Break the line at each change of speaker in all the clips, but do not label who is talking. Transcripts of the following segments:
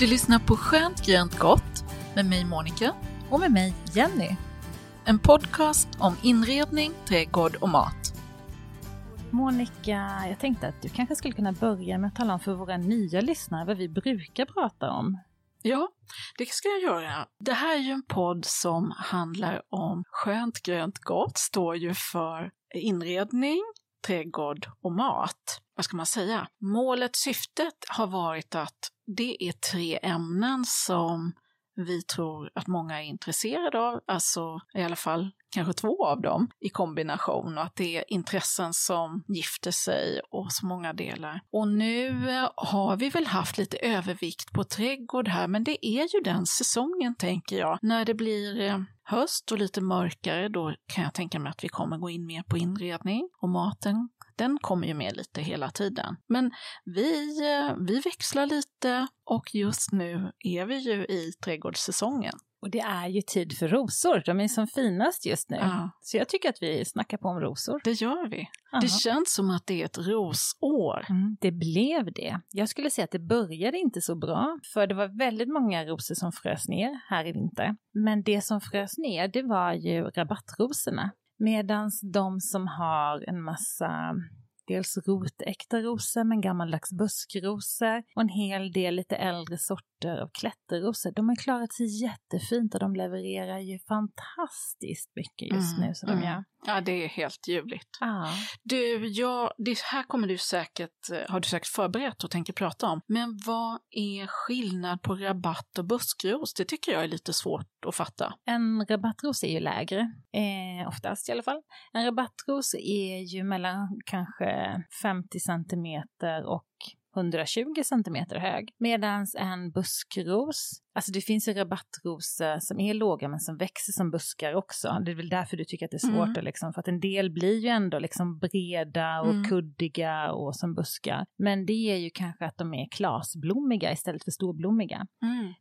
Du lyssnar på Skönt grönt gott med mig Monica
Och med mig Jenny.
En podcast om inredning, trädgård och mat.
Monica, jag tänkte att du kanske skulle kunna börja med att tala om för våra nya lyssnare vad vi brukar prata om.
Ja, det ska jag göra. Det här är ju en podd som handlar om skönt grönt gott, står ju för inredning, trädgård och mat. Vad ska man säga? Målet, syftet har varit att det är tre ämnen som vi tror att många är intresserade av, alltså i alla fall kanske två av dem i kombination och att det är intressen som gifter sig och så många delar. Och nu har vi väl haft lite övervikt på trädgård här, men det är ju den säsongen tänker jag. När det blir eh, höst och lite mörkare, då kan jag tänka mig att vi kommer gå in mer på inredning och maten den kommer ju med lite hela tiden. Men vi, eh, vi växlar lite och just nu är vi ju i trädgårdssäsongen.
Och det är ju tid för rosor, de är som finast just nu.
Ja.
Så jag tycker att vi snackar på om rosor.
Det gör vi.
Aha.
Det känns som att det är ett rosår.
Mm, det blev det. Jag skulle säga att det började inte så bra, för det var väldigt många rosor som frös ner här i vinter. Men det som frös ner, det var ju rabattrosorna. Medan de som har en massa dels rotäkta rosor men gammaldags buskrosor och en hel del lite äldre sorter av klätterrosor. De har klarat sig jättefint och de levererar ju fantastiskt mycket just
Mm,
nu så de
mm.
gör.
Ja, det är helt ljuvligt.
Ja.
Du, ja, det här kommer du säkert, eh, har du säkert förberett och tänker prata om. Men vad är skillnad på rabatt och buskros? Det tycker jag är lite svårt att fatta.
En rabattros är ju lägre, eh, oftast i alla fall. En rabattros är ju mellan kanske 50 centimeter och 120 centimeter hög. Medan en buskros, alltså det finns ju rabattrosor som är låga men som växer som buskar också. Det är väl därför du tycker att det är svårt,
Mm.
att liksom, för att en del blir ju ändå liksom breda och
Mm.
kuddiga och som buskar. Men det är ju kanske att de är klasblommiga istället för storblommiga.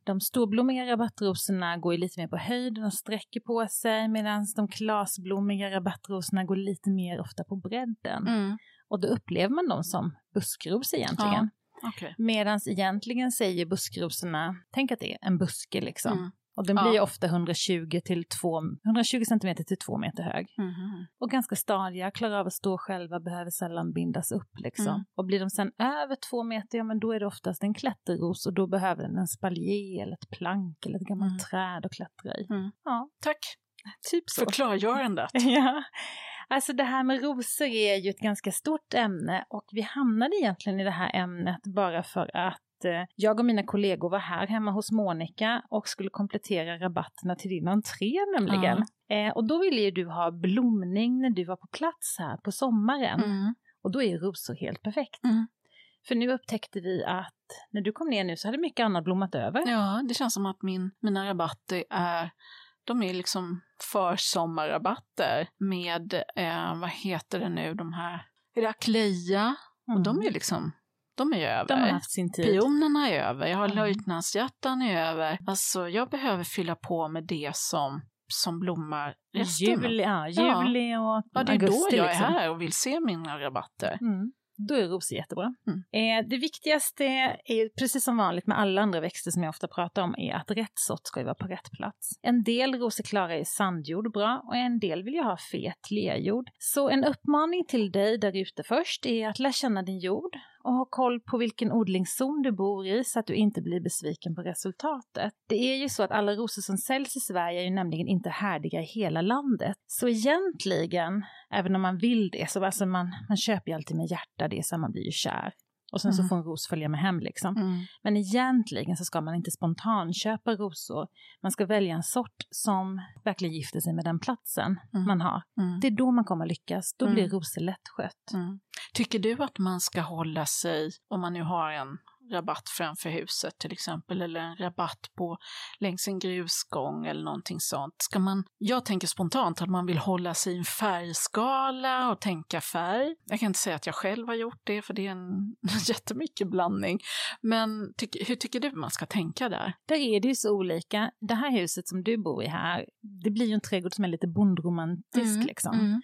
De storblommiga rabattrosorna går ju lite mer på höjden och sträcker på sig medan de klasblommiga rabattrosorna går lite mer ofta på bredden.
Mm.
Och då upplever man dem som buskros egentligen.
Okej.
Medan egentligen säger buskrosorna, tänk att det är en buske liksom.
Mm.
Och den
Ja.
blir ju ofta 120, till 2, 120 centimeter till 2 meter hög.
Mhm.
Och ganska stadiga, klarar av att stå själva, behöver sällan bindas upp liksom.
Mm.
Och blir de sen över två meter, ja men då är det oftast en klätterros och då behöver den en spaljer eller ett plank eller ett gammalt
Mm.
träd att klättra i.
Mm.
Ja,
Tack
typ så.
för klargörandet.
Ja, alltså det här med rosor är ju ett ganska stort ämne och vi hamnade egentligen i det här ämnet bara för att eh, jag och mina kollegor var här hemma hos Monica och skulle komplettera rabatterna till din entré nämligen. Eh, och då ville ju du ha blomning när du var på plats här på sommaren.
Mm.
Och då är ju rosor helt perfekt.
Mm.
För nu upptäckte vi att när du kom ner nu så hade mycket annat blommat över.
Ja, det känns som att min, mina rabatter är de är liksom försommarrabatter med, eh, vad heter det nu, de här, är det Akleja? Och de är liksom, de är över.
Mm. De har haft sin tid.
Pionerna är över, jag har
Mm.
löjtnantshjärtan är över. Alltså jag behöver fylla på med det som, som blommar resten
Juli, ja, juli och
Ja, det är
augusti.
då jag
liksom.
är här och vill se mina rabatter.
Mm. Då är rosor jättebra.
Mm.
Eh, det viktigaste är, precis som vanligt med alla andra växter som jag ofta pratar om, är att rätt sort ska vara på rätt plats. En del rosor klarar ju sandjord bra och en del vill ju ha fet lerjord. Så en uppmaning till dig där ute först är att lära känna din jord och ha koll på vilken odlingszon du bor i så att du inte blir besviken på resultatet. Det är ju så att alla rosor som säljs i Sverige är ju nämligen inte härdiga i hela landet. Så egentligen, även om man vill det, så alltså man, man köper ju alltid med hjärta, det är så man blir ju kär. Och sen så
Mm.
får en ros följa med hem liksom.
Mm.
Men egentligen så ska man inte spontanköpa rosor. Man ska välja en sort som verkligen gifter sig med den platsen
Mm.
man har.
Mm.
Det är då man kommer lyckas. Då
Mm.
blir rosor lättskött.
Mm. Tycker du att man ska hålla sig, om man nu har en rabatt framför huset till exempel, eller en rabatt på längs en grusgång eller någonting sånt. Ska man, jag tänker spontant att man vill hålla sig i en färgskala och tänka färg. Jag kan inte säga att jag själv har gjort det, för det är en jättemycket blandning. Men tyck, hur tycker du man ska tänka där?
Där är det ju så olika. Det här huset som du bor i här, det blir ju en trädgård som är lite bondromantisk liksom.
Mm.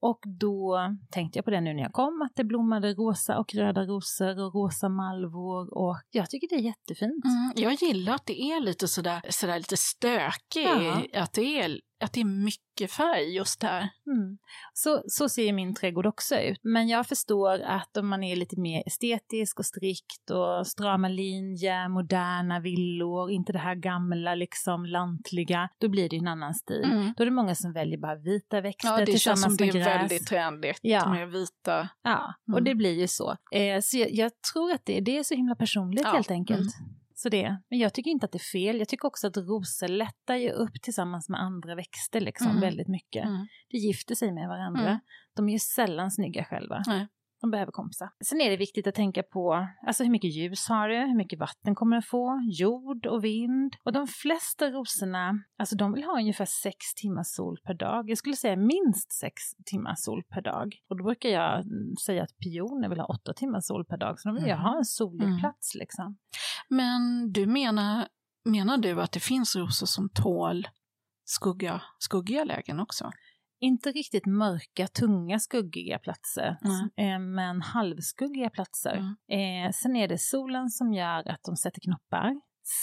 Och då tänkte jag på det nu när jag kom, att det blommade rosa och röda rosor och rosa malvor och jag tycker det är jättefint.
Mm, jag gillar att det är lite sådär, sådär lite stökigt,
Ja.
att, det är, att det är mycket färg just här.
Mm. Så, så ser min trädgård också ut. Men jag förstår att om man är lite mer estetisk och strikt och strama linjer, moderna villor, inte det här gamla liksom lantliga, då blir det en annan stil.
Mm.
Då är det många som väljer bara vita växter
Ja, det känns
tillsammans
som det
med
är
gräs.
väldigt trendigt
Ja.
med vita.
Ja, och
Mm.
det blir ju så. Eh, så jag, jag tror att det, det är så himla personligt
Ja,
helt enkelt. Så det. Men jag tycker inte att det är fel. Jag tycker också att rosor lättar ju upp tillsammans med andra växter liksom
Mm.
väldigt mycket.
Mm.
Det gifter sig med varandra.
Mm.
De är ju sällan snygga själva.
Nej.
De behöver kompisar. Sen är det viktigt att tänka på alltså hur mycket ljus har du, hur mycket vatten kommer du få, jord och vind. Och de flesta rosorna, alltså de vill ha ungefär sex timmars sol per dag. Jag skulle säga minst sex timmars sol per dag. Och då brukar jag säga att pioner vill ha åtta timmars sol per dag. Så de vill ju
Mm.
ha en solig
Mm.
plats liksom.
Men du menar, menar du att det finns rosor som tål skugga, skuggiga lägen också?
Inte riktigt mörka, tunga, skuggiga platser, eh, men halvskuggiga platser.
Mm.
Eh, sen är det solen som gör att de sätter knoppar.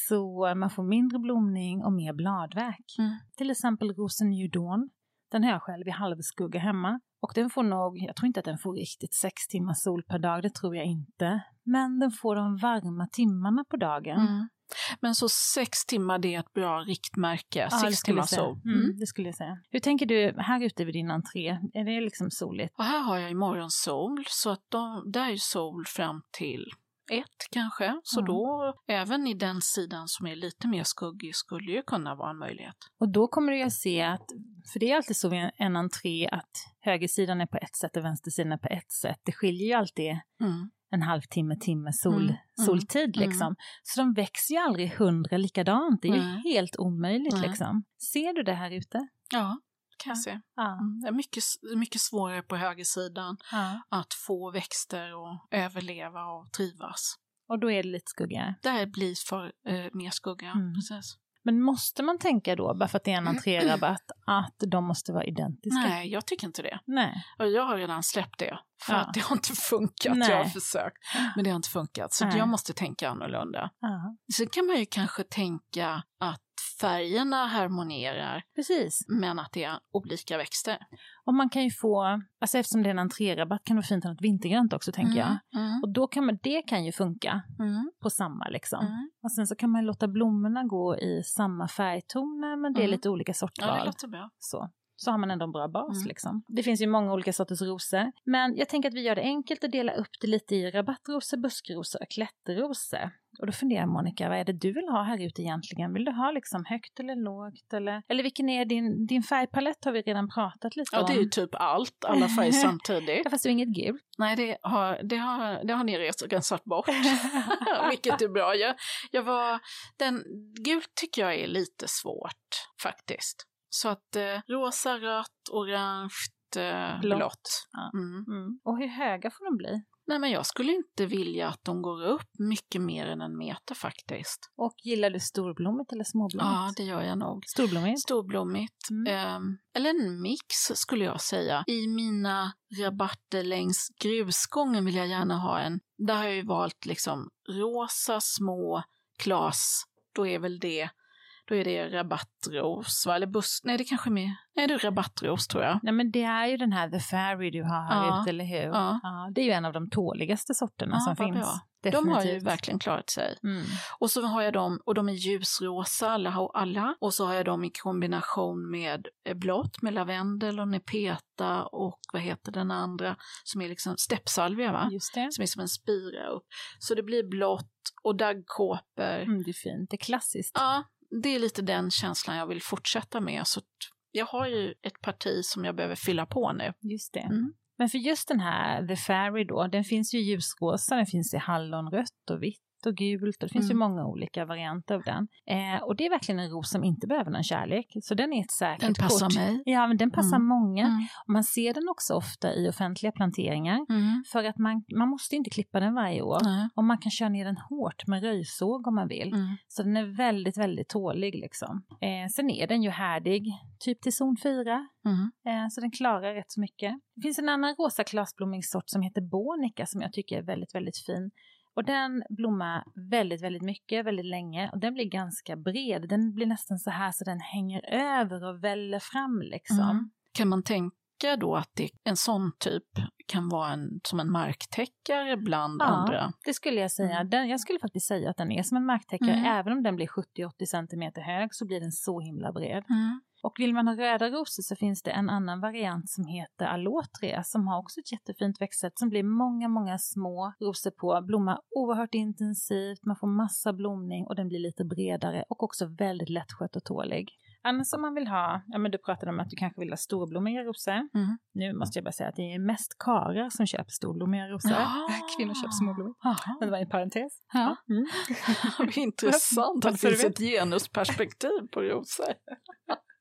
Så man får mindre blomning och mer bladverk.
Mm.
Till exempel rosen Dawn. Den har jag själv i halvskugga hemma. Och den får nog, jag tror inte att den får riktigt sex timmar sol per dag, det tror jag inte. Men den får de varma timmarna på dagen.
Mm. Men så sex timmar det är ett bra riktmärke,
Ja,
sex timmar sol.
Mm,
Mm.
det skulle jag säga. Hur tänker du här ute vid din entré? Är det liksom soligt?
Och här har jag imorgon sol, så att de, där är sol fram till ett kanske. Så
Mm.
då, även i den sidan som är lite mer skuggig, skulle ju kunna vara en möjlighet.
Och då kommer du att se att, för det är alltid så vid en entré att högersidan är på ett sätt och vänstersidan är på ett sätt. Det skiljer ju alltid
Mm.
En halvtimme, timme sol,
Mm, mm,
soltid
mm.
liksom. Så de växer ju aldrig hundra likadant. Det är
Nej.
ju helt omöjligt liksom. Ser du det här ute?
Ja, kan jag se.
Ja.
Mm. Det är mycket, mycket svårare på högersidan
ja.
att få växter att överleva och trivas.
Och då är det lite skuggigare.
Där blir för eh, mer skugga.
Mm.
Precis.
Men måste man tänka då, bara för att det är en entrérabatt, att de måste vara identiska?
Nej, jag tycker inte det.
Nej.
Och jag har redan släppt det. För
Ja.
att det har inte funkat.
Nej.
Jag har försökt. Men det har inte funkat. Så
Nej.
jag måste tänka annorlunda.
Ja.
Sen kan man ju kanske tänka att färgerna harmonierar,
Precis.
men att det är olika växter.
Och man kan ju få, alltså eftersom det är en entrérabatt kan det vara fint att ha något vintergrönt också tänker jag.
Mm.
Och då kan man, det kan ju funka
Mm.
på samma liksom.
Mm.
Och sen så kan man låta blommorna gå i samma färgtoner men det är
Mm.
lite olika
Ja,
sortval.
det låter bra.
så. så har man ändå en bra bas
Mm.
liksom. Det finns ju många olika sorters rosor. Men jag tänker att vi gör det enkelt att dela upp det lite i rabattrosor, buskrosor och klätterrosor. Och då funderar Monica, vad är det du vill ha här ute egentligen? Vill du ha liksom högt eller lågt? Eller, eller vilken är din, din färgpalett har vi redan pratat lite
Ja,
om.
det är ju typ allt, alla färger samtidigt.
Ja, fast det är inget gult.
Nej, det har, det har, det har ni rensat bort, vilket är bra. Jag, jag var, den, gult tycker jag är lite svårt faktiskt. Så att eh, rosa, rött, orange, eh,
Blått.
blått.
Ja.
Mm.
Mm. Och hur höga får de bli?
Nej, men jag skulle inte vilja att de går upp mycket mer än en meter faktiskt.
Och gillar du storblommigt eller småblommigt?
Ja, det gör jag nog.
Storblommigt?
Storblommigt.
Mm.
ehm, eller en mix skulle jag säga. I mina rabatter längs grusgången vill jag gärna ha en. Där har jag ju valt liksom rosa små klas. Då är väl det, då är det rabattros, va? Eller buss, nej det kanske är mer, nej det är rabattros tror jag.
Nej men det är ju den här The Fairy du har här
Ja.
ute, eller hur?
Ja.
det är ju en av de tåligaste sorterna
Ja,
som finns.
bra. De har ju verkligen klarat sig.
Mm.
Och så har jag dem, och de är ljusrosa alla, alla. Och så har jag dem i kombination med eh, blått, med lavendel och nepeta och vad heter den andra, som är liksom steppsalvia va?
Just det.
Som är som en spira upp. Så det blir blått och daggkåpor.
Mm, det är fint, det är klassiskt.
Ja, det är lite den känslan jag vill fortsätta med. Så jag har ju ett parti som jag behöver fylla på nu.
Just det.
Mm.
Men för just den här The Fairy då, den finns ju i ljusrosa, den finns i hallonrött och vitt och gult och det finns ju
Mm.
många olika varianter av den. Eh, och det är verkligen en ros som inte behöver någon kärlek, så den är ett säkert
Den passar
kort.
mig.
Ja, men den passar
Mm.
många.
Mm.
Och man ser den också ofta i offentliga planteringar,
Mm.
för att man, man måste inte klippa den varje år. Och man kan köra ner den hårt med röjsåg om man vill.
Mm.
Så den är väldigt, väldigt tålig liksom. Eh, sen är den ju härdig, typ till zon 4.
Mm.
Eh, så den klarar rätt så mycket. Det finns en annan rosa klasblommingssort som heter Bonica som jag tycker är väldigt, väldigt fin. Och den blommar väldigt, väldigt mycket, väldigt länge och den blir ganska bred. Den blir nästan så här så den hänger över och väller fram liksom.
Mm. Kan man tänka då att det, en sån typ kan vara en, som en marktäckare bland
Ja.
andra?
Det skulle jag säga.
Mm.
Den, jag skulle faktiskt säga att den är som en marktäckare.
Mm.
Även om den blir 70-80 centimeter hög så blir den så himla bred.
Mm.
Och vill man ha röda rosor så finns det en annan variant som heter Allotria som har också ett jättefint växtsätt som blir många, många små rosor på. Blommar oerhört intensivt, man får massa blomning och den blir lite bredare och också väldigt lättskött och tålig. Annars om man vill ha, ja men du pratade om att du kanske vill ha storblommiga rosor.
Mm.
Nu måste jag bara säga att det är mest karar som köper storblommiga rosor.
Ja.
Kvinnor köper småblommor. Men det var en parentes.
Ja.
Mm.
Intressant att det finns ett genusperspektiv på rosor.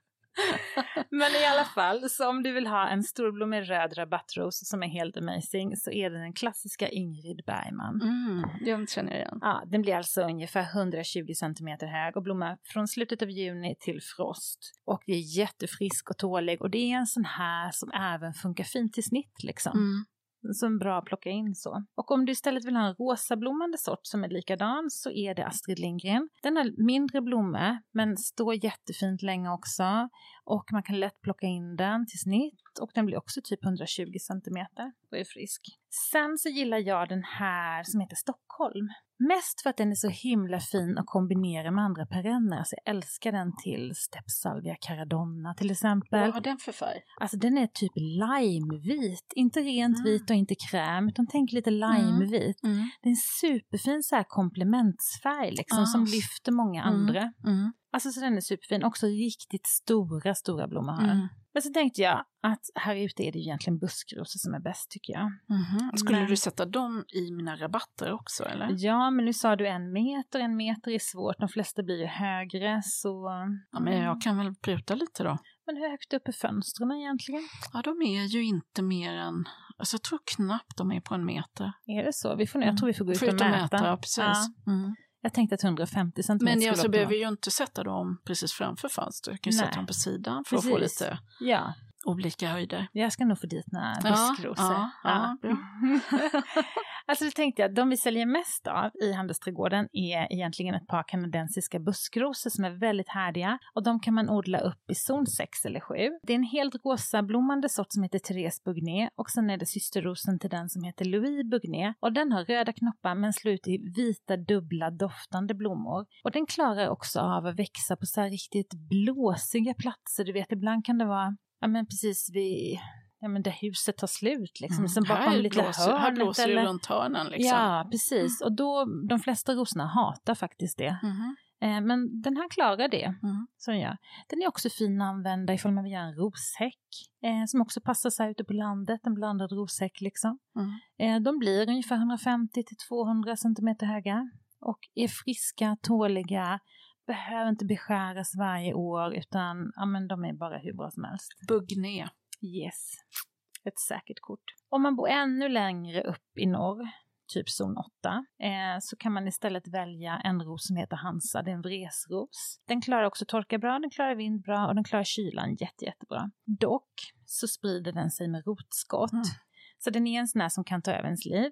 Men i alla fall, så om du vill ha en storblommig röd rabattros som är helt amazing så är det den klassiska Ingrid Bergman.
Mm. Den känner jag igen.
Ja, den blir alltså ungefär 120 centimeter hög och blommar från slutet av juni till frost. Och det är jättefrisk och tålig och det är en sån här som även funkar fint till snitt liksom.
Mm.
Som är bra att plocka in så. Och om du istället vill ha en rosablommande sort som är likadan så är det Astrid Lindgren. Den har mindre blommor men står jättefint länge också. Och man kan lätt plocka in den till snitt och den blir också typ 120 cm och är frisk. Sen så gillar jag den här som heter Stockholm. Mest för att den är så himla fin att kombinera med andra perenner. Alltså jag älskar den till Steppsalvia caradonna till exempel.
Vad har den för färg?
Alltså den är typ limevit, inte rent
Mm.
vit och inte kräm, utan tänk lite limevit.
Mm.
Det är en superfin så här komplementsfärg liksom
Ah.
som lyfter många
Mm.
andra.
Mm.
Alltså så den är superfin, också riktigt stora, stora blommor här.
Mm.
Men så tänkte jag att här ute är det egentligen buskrosor som är bäst tycker jag.
Mhm. Skulle
Men-
du sätta dem i mina rabatter också eller?
Ja, men nu sa du en meter, en meter är svårt, de flesta blir ju högre så...
Ja, men jag kan väl pruta lite då.
Men hur högt upp är fönstren egentligen?
Ja, de är ju inte mer än, alltså jag tror knappt de är på en meter.
Är det så? Vi får, jag tror vi får gå ut och mäta.
mäta, ja, precis. Mm.
Jag tänkte att 150 centimeter
Men jag så
vara
behöver ju inte sätta dem precis framför fönstret. Jag kan ju sätta dem på sidan för att få
Precis.
lite
Ja,
olika höjder.
jag ska nog få dit några
Ja,
buskrosor.
ja, ja, bra.
alltså då tänkte jag de vi säljer mest av i handelsträdgården är egentligen ett par kanadensiska buskrosor som är väldigt härdiga och de kan man odla upp i zon 6 eller 7. Det är en helt rosa blommande sort som heter Therese Bugné och sen är det systerrosen till den som heter Louis Bugné och den har röda knoppar men slår ut i vita dubbla doftande blommor. Och den klarar också av att växa på så här riktigt blåsiga platser. Du vet, ibland kan det vara ja men precis vid ja men där huset tar slut liksom.
Mm.
Sen bakom
här,
lite
blåser, här
hörnet
blåser det
eller...
runt hörnen liksom.
Ja, precis. Och då, de flesta rosorna hatar faktiskt det.
Mhm.
Eh, men den här klarar det.
Mm.
Den, gör. den är också fin att använda ifall man vill göra en roshäck. Eh, som också passar här ute på landet, en blandad roshäck liksom.
Mm.
Eh, de blir ungefär 150 till 200 centimeter höga. Och är friska, tåliga, behöver inte beskäras varje år utan ja, men de är bara hur bra som helst.
Bugné.
Yes. Ett säkert kort. Om man bor ännu längre upp i norr, typ zon 8, eh, så kan man istället välja en ros som heter Hansa. Det är en vresros. Den klarar också torka bra, den klarar vind bra och den klarar kylan jätte, jättebra. Dock så sprider den sig med rotskott.
Mm.
Så den är en sån här som kan ta över ens liv.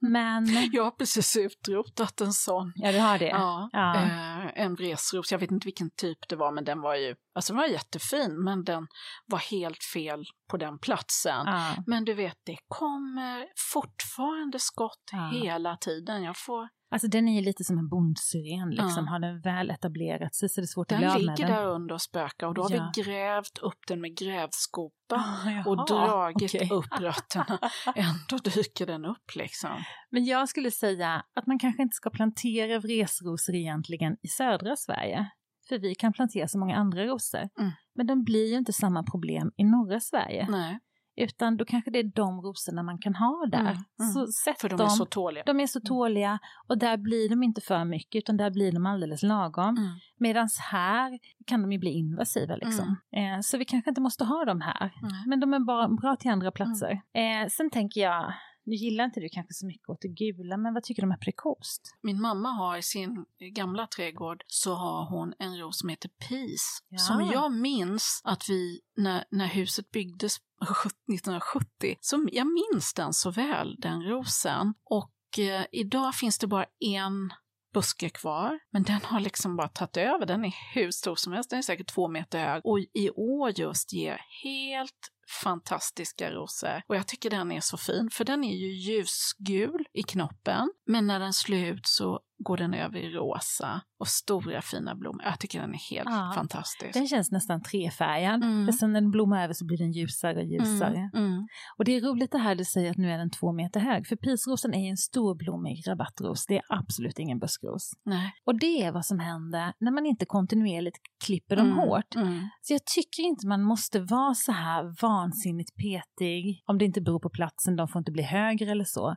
Men,
Jag har precis utrotat en sån.
ja du har det?
Ja,
Ja.
Eh, en vresros. Jag vet inte vilken typ det var, men den var ju alltså den var jättefin, men den var helt fel på den platsen.
Ja.
Men du vet, det kommer fortfarande skott hela tiden. Jag får,
Alltså den är ju lite som en bondsyren, liksom.
Ja.
Har den väl etablerat sig så är det svårt att
den
bli av med
ligger
den.
där under och spökar och då har
Ja.
vi grävt upp den med grävskopa
Ah,
och dragit
okej.
upp rötterna. Ändå dyker den upp liksom.
Men jag skulle säga att man kanske inte ska plantera vresrosor egentligen i södra Sverige. För vi kan plantera så många andra rosor.
Mm.
Men de blir ju inte samma problem i norra Sverige.
Nej,
Utan då kanske det är de rosorna man kan ha där.
Mm, mm.
Så sätt
för de
dem.
är så tåliga.
de är så tåliga och där blir de inte för mycket utan där blir de alldeles lagom.
Mm.
Medan här kan de ju bli invasiva liksom. Eh, så vi kanske inte måste ha dem här. Men de är bara bra till andra platser. Eh, sen tänker jag, nu gillar inte du kanske så mycket åt det gula, men vad tycker du om aprikost?
Min mamma har i sin gamla trädgård så har hon en ros som heter Peace.
Ja.
Som jag minns att vi, när, när huset byggdes 1970, så jag minns den så väl, den rosen. Och eh, idag finns det bara en buske kvar, men den har liksom bara tagit över. Den är hur stor som helst, den är säkert två meter hög och i år just ger helt fantastiska rosor. Och jag tycker den är så fin, för den är ju ljusgul i knoppen, men när den slår ut så går den över i rosa och stora fina blommor. Jag tycker den är helt
Ja,
fantastisk.
Den känns nästan trefärgad.
Mm.
Sen när den blommar över så blir den ljusare och ljusare.
Mm, mm.
Och det är roligt det här du säger att nu är den två meter hög. För pisrosen är en storblommig rabattros. Det är absolut ingen buskros.
Nej.
Och det är vad som händer när man inte kontinuerligt klipper dem
Mm,
hårt.
Mm.
Så jag tycker inte man måste vara så här vansinnigt petig, om det inte beror på platsen, de får inte bli högre eller så.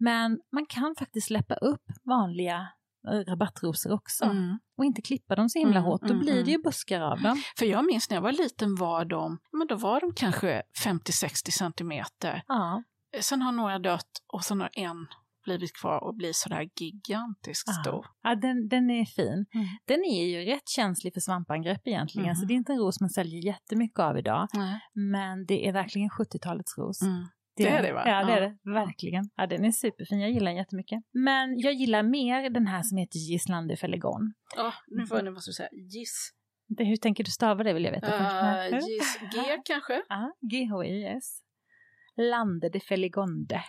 Mm.
Men man kan faktiskt släppa upp vanliga eh, rabattrosor också
Mm.
och inte klippa dem så himla
Mm,
hårt. Då
mm,
blir det
mm.
ju buskar av dem.
För jag minns när jag var liten var de, men då var de kanske 50-60 centimeter.
Ja.
Sen har några dött och sen har en blivit kvar och blir sådär gigantiskt
Ja.
stor.
Ja, den, den är fin.
Mm.
Den är ju rätt känslig för svampangrepp egentligen,
Mhm.
så det är inte en ros man säljer jättemycket av idag.
Nej.
Men det är verkligen 70-talets ros.
Mm. Det är det, va?
Ja, det är
Ja.
det. Verkligen. Ja, den är superfin. Jag gillar den jättemycket. Men jag gillar mer den här som heter Gislander Felegon.
Ja, nu, får, nu måste du säga giss.
Det, hur tänker du stava det vill jag veta först.
Uh, giss G kanske?
Ja, G-H-I-S. Lande de Feligonde.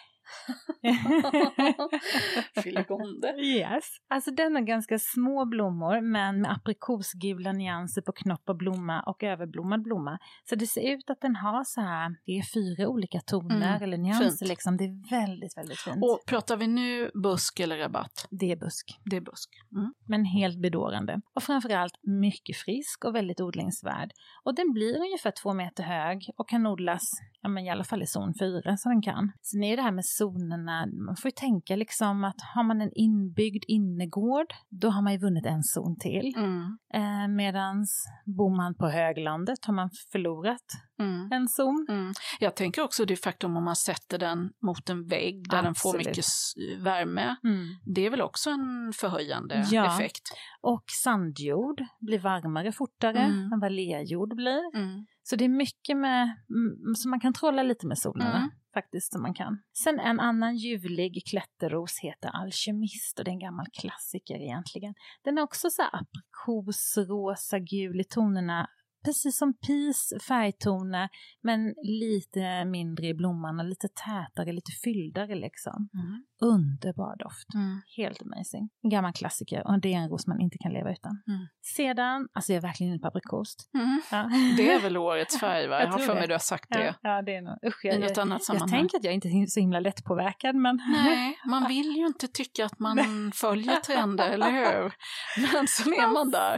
Filigonde.
Yes. Alltså den har ganska små blommor men med aprikosgula nyanser på knopp och blomma och överblommad blomma. Så det ser ut att den har så här, det är fyra olika toner
Mm,
eller nyanser
fint.
liksom. Det är väldigt, väldigt fint.
Och pratar vi nu busk eller rabatt?
det är busk.
Det är busk. Mm.
men helt bedårande. Och framförallt mycket frisk och väldigt odlingsvärd. Och den blir ungefär två meter hög och kan odlas, ja men i alla fall i zon 4 så den kan. Sen är det här med zonerna, man får ju tänka liksom att har man en inbyggd innergård, då har man ju vunnit en zon till.
Mm.
Eh, medans bor man på höglandet har man förlorat
Mm.
en zon.
Mm. Jag tänker också det faktum om man sätter den mot en vägg där den får
Absolut.
mycket värme.
Mm.
Det är väl också en förhöjande
Ja.
effekt.
Och sandjord blir varmare fortare
Mm.
än vad lerjord blir.
Mm.
Så det är mycket med, mm, så man kan trolla lite med.
Mm.
Faktiskt som man kan. Sen en annan ljuvlig klätterros heter Alkemist och det är en gammal klassiker egentligen. Den är också så aprikosrosa gul i tonerna. Precis som pis färgtoner men lite mindre i blomman och lite tätare, lite fyldare liksom.
Mm.
Underbar doft.
Mm.
Helt amazing. En gammal klassiker och det är en ros man inte kan leva utan.
Mm.
Sedan, alltså jag är verkligen inne på aprikost.
Mm.
Ja.
Det är väl årets färg va?
Jag
Jag har för mig du har sagt
Ja,
det
ja, det är nog. Usch,
i
jag,
något
jag,
annat
jag
sammanhang.
tänker att jag inte är så himla lättpåverkad, men...
Nej, man vill ju inte tycka att man följer trender, eller hur? Men så är man där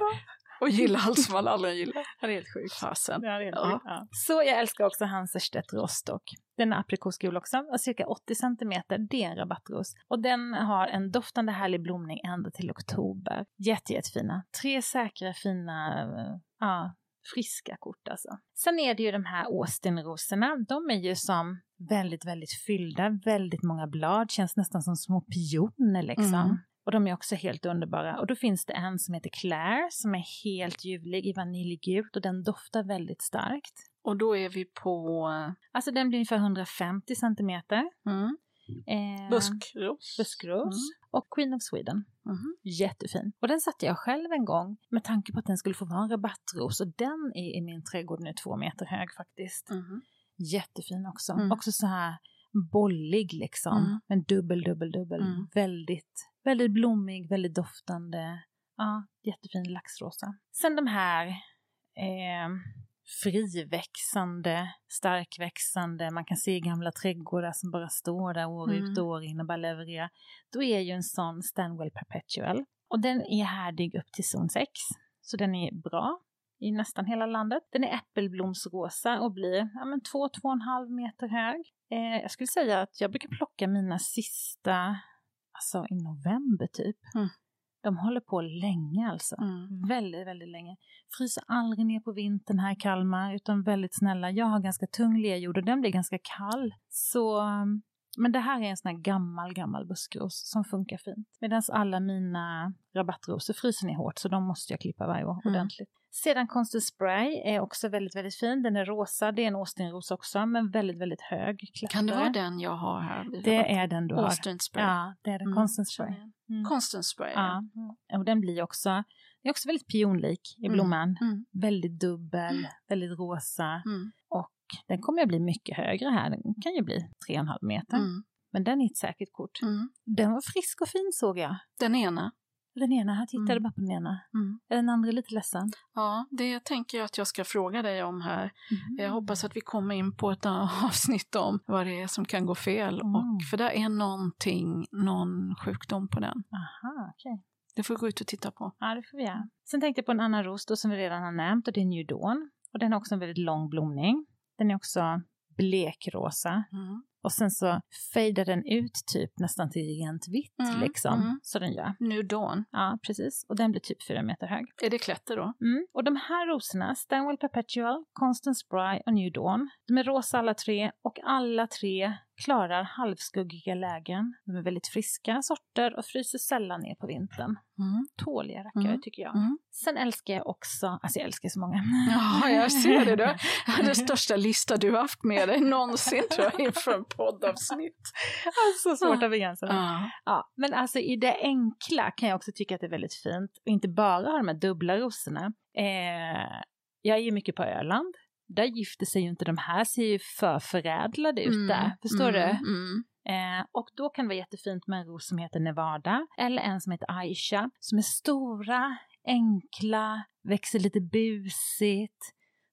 och gillar allt som alla andra gillar.
Det är helt sjukt.
Fasen.
Ja, helt
Ja.
sjukt. Ja. Så jag älskar också Hanserstedt Rostock. Den är aprikosgul också, och cirka 80 centimeter. Det är en rabattros. Och den har en doftande härlig blomning ända till oktober. Jätte, jättefina. Tre säkra, fina, eh, ja, friska kort alltså. Sen är det ju de här Austinrosorna. De är ju som väldigt, väldigt fyllda, väldigt många blad, känns nästan som små pioner liksom.
Mm.
Och de är också helt underbara. Och då finns det en som heter Claire som är helt ljuvlig i vaniljgult och den doftar väldigt starkt.
Och då är vi på...
Alltså den blir ungefär 150 centimeter.
Mm.
Eh,
Buskros.
buskros och Queen of Sweden.
Mhm.
Jättefin. Och den satte jag själv en gång med tanke på att den skulle få vara en rabattros och den är i min trädgård nu två meter hög faktiskt.
Mhm.
Jättefin också.
Mm.
Också så här bollig liksom.
Mm.
Men dubbel, dubbel, dubbel.
Mm.
Väldigt, väldigt blommig, väldigt doftande. Ja, jättefin laxrosa. Sen de här eh, friväxande, starkväxande, man kan se gamla trädgårdar som bara står där år
Mm.
ut och år in och bara levererar. Då är ju en sån Stanwell Perpetual. Och den är härdig upp till zon 6. Så den är bra i nästan hela landet. Den är äppelblomsrosa och blir ja, men 2-2,5 meter hög. Eh, jag skulle säga att jag brukar plocka mina sista, alltså i november typ.
Mm.
De håller på länge alltså.
Mm.
Väldigt, väldigt länge. Fryser aldrig ner på vintern här i Kalmar, utan väldigt snälla. Jag har ganska tung lerjord och den blir ganska kall. Så, um, men det här är en sån här gammal, gammal buskros som funkar fint. Medan alla mina rabattrosor fryser ner hårt, så de måste jag klippa varje år
Mm.
ordentligt. Sedan Constant Spray är också väldigt, väldigt fin. Den är rosa, det är en Austin-ros också, men väldigt, väldigt hög.
Kan det vara den jag har här?
Det är den du har.
Austin Spray.
Ja, det är den.
Mm,
Constant Spray. Mm.
Constant Spray,
Ja.
Mm.
Och den blir också, den är också väldigt pionlik i
Mm.
blomman.
Mm.
Väldigt dubbel,
Mm.
väldigt rosa.
Mm.
Och den kommer att bli mycket högre här. Den kan ju bli 3,5 meter.
Mm.
Men den är ett säkert kort.
Mm.
Den var frisk och fin såg jag.
Den ena.
Den ena, jag tittade
Mm.
bara på den ena.
Mm.
Är den andra lite ledsen?
Ja, det tänker jag att jag ska fråga dig om här. Jag hoppas att vi kommer in på ett avsnitt om vad det är som kan gå fel.
Mm.
Och, för det är någonting, någon sjukdom på den.
Aha, okej.
Det får vi gå ut och titta på.
Ja, det får vi göra. Sen tänkte jag på en annan ros då som vi redan har nämnt och det är New Dawn. Och den har också en väldigt lång blomning. Den är också blekrosa.
Mm.
Och sen så fejdar den ut typ nästan till rent vitt
Mm,
liksom.
mm.
Så den gör.
Nu Dawn.
Ja, precis. Och den blir typ fyra meter hög.
Är det klätter då?
Mm. Och de här rosorna, Stanwell Perpetual, Constant Spry och New Dawn, de är rosa alla tre och alla tre klarar halvskuggiga lägen. De är väldigt friska sorter och fryser sällan ner på vintern.
Mm.
Tåliga rackare
Mm.
tycker jag.
Mm.
Sen älskar jag också, alltså jag älskar så många.
Ja, jag ser det. Du. Den största lista du har haft med dig någonsin tror jag inför en poddavsnitt.
så svårt att begränsa det.
Ja.
Ja, men alltså i det enkla kan jag också tycka att det är väldigt fint. Och inte bara ha de här dubbla rosorna. Eh, jag är ju mycket på Öland. Där gifter sig ju inte de här, ser ju för förädlade ut
Mm,
där. Förstår
mm,
du?
Mm.
Eh, och då kan det vara jättefint med en ros som heter Nevada. Eller en som heter Aisha. Som är stora, enkla, växer lite busigt.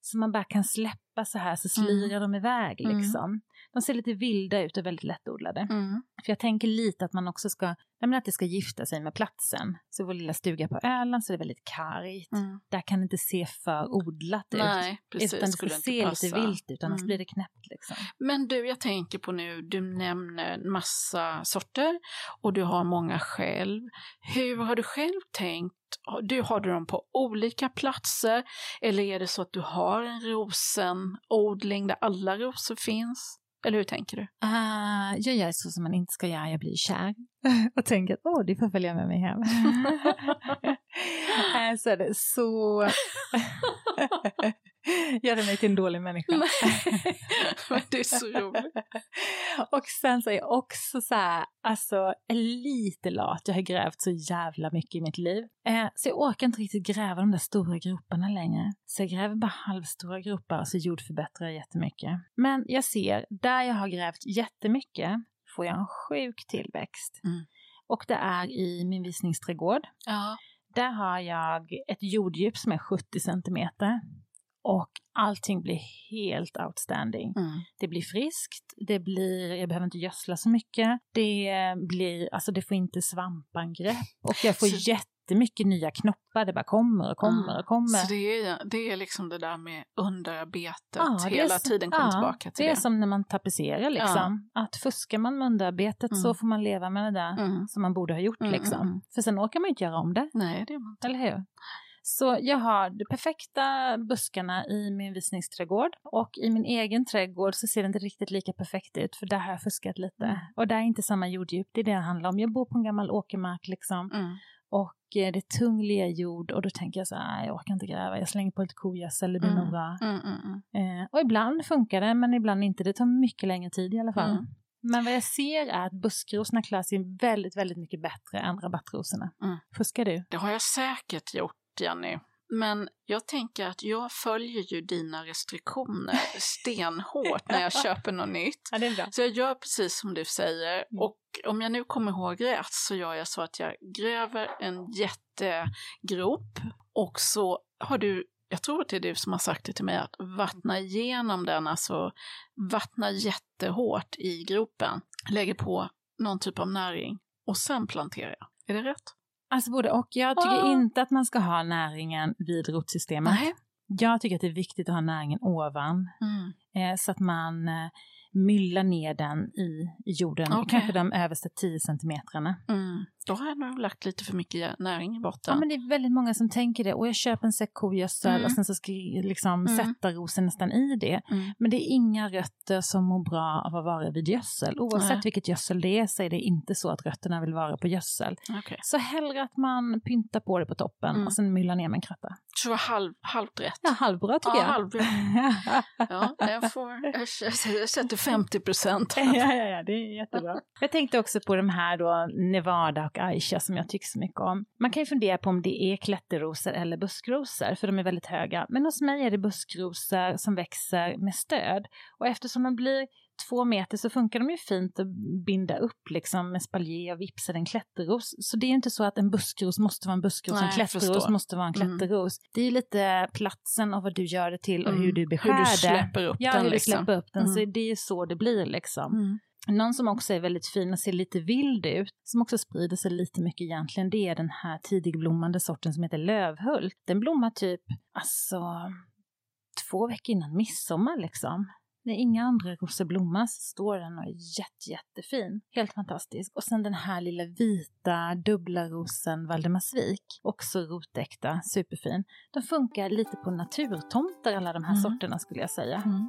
Så man bara kan släppa så här så slirar de iväg
Mm.
liksom. De ser lite vilda ut och väldigt lättodlade.
Mm.
För jag tänker lite att man också ska, jag menar att det ska gifta sig med platsen. Så vår lilla stuga på Öland så är det väldigt kargt.
Mm.
Där kan det inte se för odlat ut.
Nej, precis.
utan det ska se
passa.
lite vilt ut, annars
Mm.
blir det knäppt liksom.
Men du, jag tänker på nu, du nämner massa sorter och du har många själv. Hur har du själv tänkt? Du, har du dem på olika platser eller är det så att du har en rosenodling där alla rosor finns? Eller hur tänker du?
Uh, jag gör så som man inte ska göra, jag blir kär. och tänker att åh, du får följa med mig hem. uh, så är det så... Gör det mig till en dålig människa.
Men det är så roligt.
och sen så är jag också så här, alltså lite lat. Jag har grävt så jävla mycket i mitt liv. Eh, så jag orkar inte riktigt gräva de där stora groparna längre. Så jag gräver bara halvstora gropar och så jordförbättrar jag jättemycket. Men jag ser, där jag har grävt jättemycket får jag en sjuk tillväxt.
Mm.
Och det är i min visningsträdgård.
Ja.
Där har jag ett jorddjup som är 70 centimeter. Och allting blir helt outstanding.
Mm.
Det blir friskt, det blir, jag behöver inte gödsla så mycket. Det blir, alltså det får inte svampangrepp. Och jag får
Så-
jättemycket nya knoppar, det bara kommer och kommer och kommer.
Så det är, det är liksom det där med underarbetet
Ja, är
hela
så-
tiden kommer
ja,
tillbaka till
det
det.
är som när man tapetserar liksom. Att fuskar man med underarbetet så
Mm.
får man leva med det där
Mm.
som man borde ha gjort
Mm,
liksom.
mm, mm.
För sen orkar man ju inte göra om det.
Nej, det är man inte.
Eller hur? Så jag har de perfekta buskarna i min visningsträdgård och i min egen trädgård så ser det inte riktigt lika perfekt ut för där har jag fuskat lite.
Mm.
Och där är inte samma jorddjup, det är det det handlar om. Jag bor på en gammal åkermark liksom
Mm.
och eh, det är tung lerjord och då tänker jag så här, "Nej, jag orkar inte gräva, jag slänger på lite kogödsel, det blir
Mm.
nog bra.
Mm, mm.
Eh, och ibland funkar det men ibland inte, det tar mycket längre tid i alla fall. Men vad jag ser är att buskrosorna klarar sig väldigt, väldigt mycket bättre än rabattrosorna.
Mm.
Fuskar du?
Det har jag säkert gjort, Jenny. Men jag tänker att jag följer ju dina restriktioner stenhårt när jag köper något nytt.
Ja, det är bra.
Så jag gör precis som du säger.
Mm.
Och om jag nu kommer ihåg rätt så gör jag så att jag gräver en jättegrop och så har du, jag tror att det är du som har sagt det till mig, att vattna igenom den, alltså vattna jättehårt i gropen, lägger på någon typ av näring och sen planterar jag. Är det rätt?
Alltså både och. Jag tycker
Ah.
inte att man ska ha näringen vid rotsystemet.
Nej.
Jag tycker att det är viktigt att ha näringen ovan.
Mm.
Eh, så att man myllar ner den i, i jorden.
Okej.
Kanske de översta 10 centimetrarna.
Mm. Då har jag nog lagt lite för mycket näring i botten.
Ja, men det är väldigt många som tänker det. Och jag köper en säck kogödsel
Mm.
och sen så ska jag liksom
Mm.
sätta rosen nästan i det.
Mm.
Men det är inga rötter som mår bra av att vara vid gödsel. Oavsett
Nej.
vilket gödsel det är så är det inte så att rötterna vill vara på gödsel.
Okej.
Så hellre att man pyntar på det på toppen
Mm.
och sen myllar ner med en kratta.
Så halv, halvt rätt.
Ja, halvbra tycker
Ja,
jag.
halvbra. Ja, jag, får, jag, jag sätter 50 procent.
ja, ja, ja, det är jättebra. Jag tänkte också på de här då, Nevada och Aisha som jag tycker så mycket om. Man kan ju fundera på om det är klätterrosor eller buskrosor, för de är väldigt höga. Men hos mig är det buskrosor som växer med stöd. Och eftersom de blir två meter så funkar de ju fint att binda upp liksom med spaljé och vips eller en klätterros. Så det är inte så att en buskros måste vara en buskros,
Nej,
en klätterros måste vara en
Mm.
klätterros. Det är ju lite platsen och vad du gör det till och
Mm.
hur du beskär
Hur du
det.
släpper upp
Ja,
den.
hur du
liksom.
släpper upp den. Så
Mm.
det är ju så det blir liksom.
Mm.
Någon som också är väldigt fin och ser lite vild ut, som också sprider sig lite mycket egentligen, det är den här tidigblommande sorten som heter lövhult. Den blommar typ, alltså, två veckor innan midsommar liksom. När inga andra rosor blommar så står den och är jätte, jättefin. Helt fantastisk. Och sen den här lilla vita dubbla rosen Valdemarsvik, också rotäkta, superfin. De funkar lite på naturtomter alla de här
Mm.
sorterna skulle jag säga.
Mm.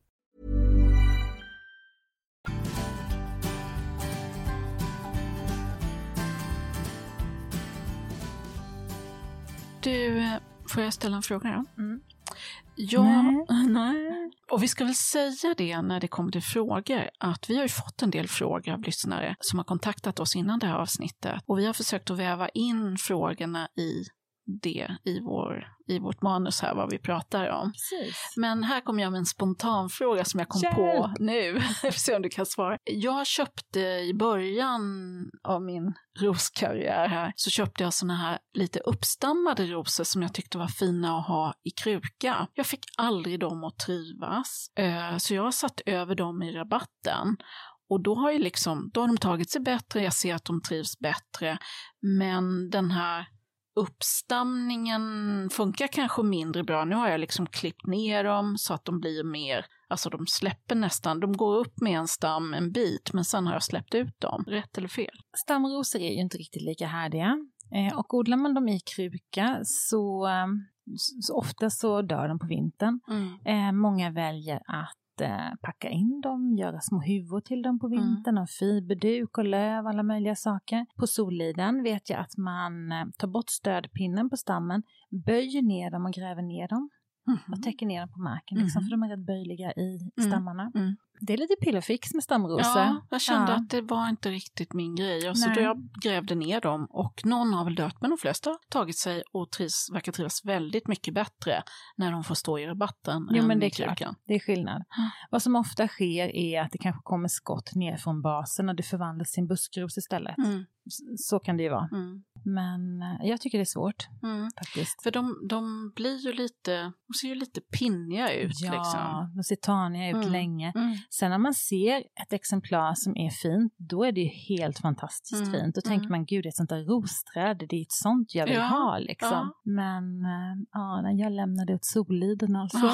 Du, får jag ställa en fråga då?
Mm.
Ja,
Nej.
nej. Och vi ska väl säga det när det kommer till frågor, att vi har ju fått en del frågor av lyssnare som har kontaktat oss innan det här avsnittet. Och vi har försökt att väva in frågorna i det, i, vår, i vårt manus här, vad vi pratar om.
Precis.
Men här kommer jag med en spontan fråga som jag kom
Hjälp!
på nu. Får se om du kan svara. Jag köpte i början av min roskarriär här, så köpte jag såna här lite uppstammade rosor som jag tyckte var fina att ha i kruka. Jag fick aldrig dem att trivas, eh, så jag satt över dem i rabatten. Och då har, ju liksom, då har de tagit sig bättre, jag ser att de trivs bättre, men den här uppstamningen funkar kanske mindre bra. Nu har jag liksom klippt ner dem så att de blir mer, alltså de släpper nästan, de går upp med en stam en bit, men sen har jag släppt ut dem. Rätt eller fel?
Stamrosor är ju inte riktigt lika härdiga. Eh, och odlar man dem i kruka så, eh, så ofta så dör de på vintern. Eh, många väljer att eh, packa in dem, göra små huvor till dem på vintern, och fiberduk och löv, alla möjliga saker. På Soliden vet jag att man eh, tar bort stödpinnen på stammen, böjer ner dem och gräver ner dem och täcker ner dem på marken, liksom,
Mhm.
för de är rätt böjliga i
Mm.
stammarna.
Mm.
Det är lite pillerfix med stamrosor.
Ja, jag kände
Ja.
att det var inte riktigt min grej. Och så
Nej.
då jag grävde ner dem och någon har väl dött, men de flesta har tagit sig och trivs, verkar trivas väldigt mycket bättre när de får stå i rabatten
Jo,
än
men det är
i
klart. Det är skillnad.
Mm.
Vad som ofta sker är att det kanske kommer skott ner från basen och det förvandlas till en buskros istället.
Mm,
Så kan det ju vara.
mm,
Men eh, jag tycker det är svårt
mm.
faktiskt.
För de, de blir ju lite, de ser ju lite pinniga ut
ja,
liksom.
de ser taniga ut
Mm.
länge.
Mm.
Sen när man ser ett exemplar som är fint, då är det ju helt fantastiskt
Mm,
fint. Då
mm.
tänker man, gud, det är ett sånt där rosträd, det är ett sånt jag vill
Ja,
ha liksom.
ja.
Men eh, ja, när jag lämnade åt Soliden alltså.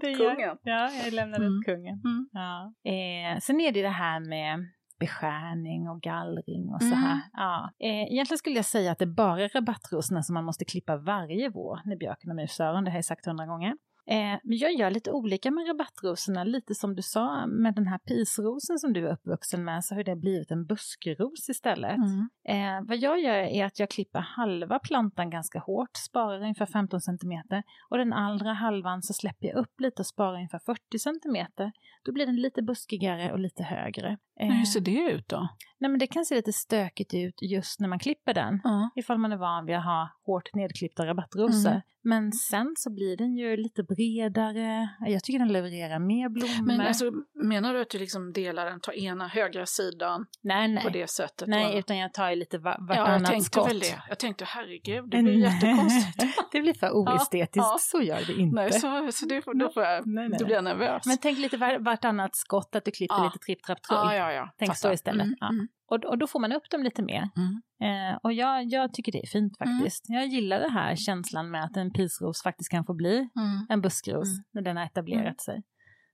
Det
Kungen.
Ja, jag lämnade
Mm.
åt kungen.
Mm.
Ja. Eh, sen är det det här med beskärning och gallring och så
Mm.
här. Ja. Eh, egentligen skulle jag säga att det är bara rabattrosorna som man måste klippa varje vår när björken och musöron, det har jag sagt hundra gånger. Eh, men jag gör lite olika med rabattrosorna, lite som du sa med den här pisrosen som du är uppvuxen med så har det blivit en buskros istället.
Mm.
Eh, vad jag gör är att jag klipper halva plantan ganska hårt, sparar ungefär 15 centimeter och den andra halvan så släpper jag upp lite och sparar ungefär 40 centimeter. Då blir den lite buskigare och lite högre. Eh,
hur ser det ut då?
nej men det kan se lite stökigt ut just när man klipper den.
Ja.
Ifall man är van vid att ha hårt nedklippta rabattrosor.
Mm.
Men sen så blir den ju lite bredare. Jag tycker den levererar mer blommor.
Men alltså, menar du att du liksom delar den, tar ena högra sidan
nej, nej.
på det sättet?
nej,
och-
utan jag tar ju lite va-
ja, jag
vartannat
tänkte
skott.
väl det. Jag tänkte herregud, det blir jättekonstigt.
det blir för oestetiskt,
ja.
så gör det inte.
Nej, så, så det, då, får jag,
Nej, nej.
då blir jag nervös.
Men tänk lite var, vartannat skott, att du klipper
Ja.
lite tripp, trapp, trull.
ja, ja, ja.
Tänk
Fattar.
så istället.
Mm,
Ja.
mm,
Och, och då får man upp dem lite mer.
mm.
Eh, och jag, jag tycker det är fint faktiskt. Jag gillar det här känslan med att en pilsros faktiskt kan få bli
Mm.
en buskros
Mm.
när den har etablerat
Mm.
sig.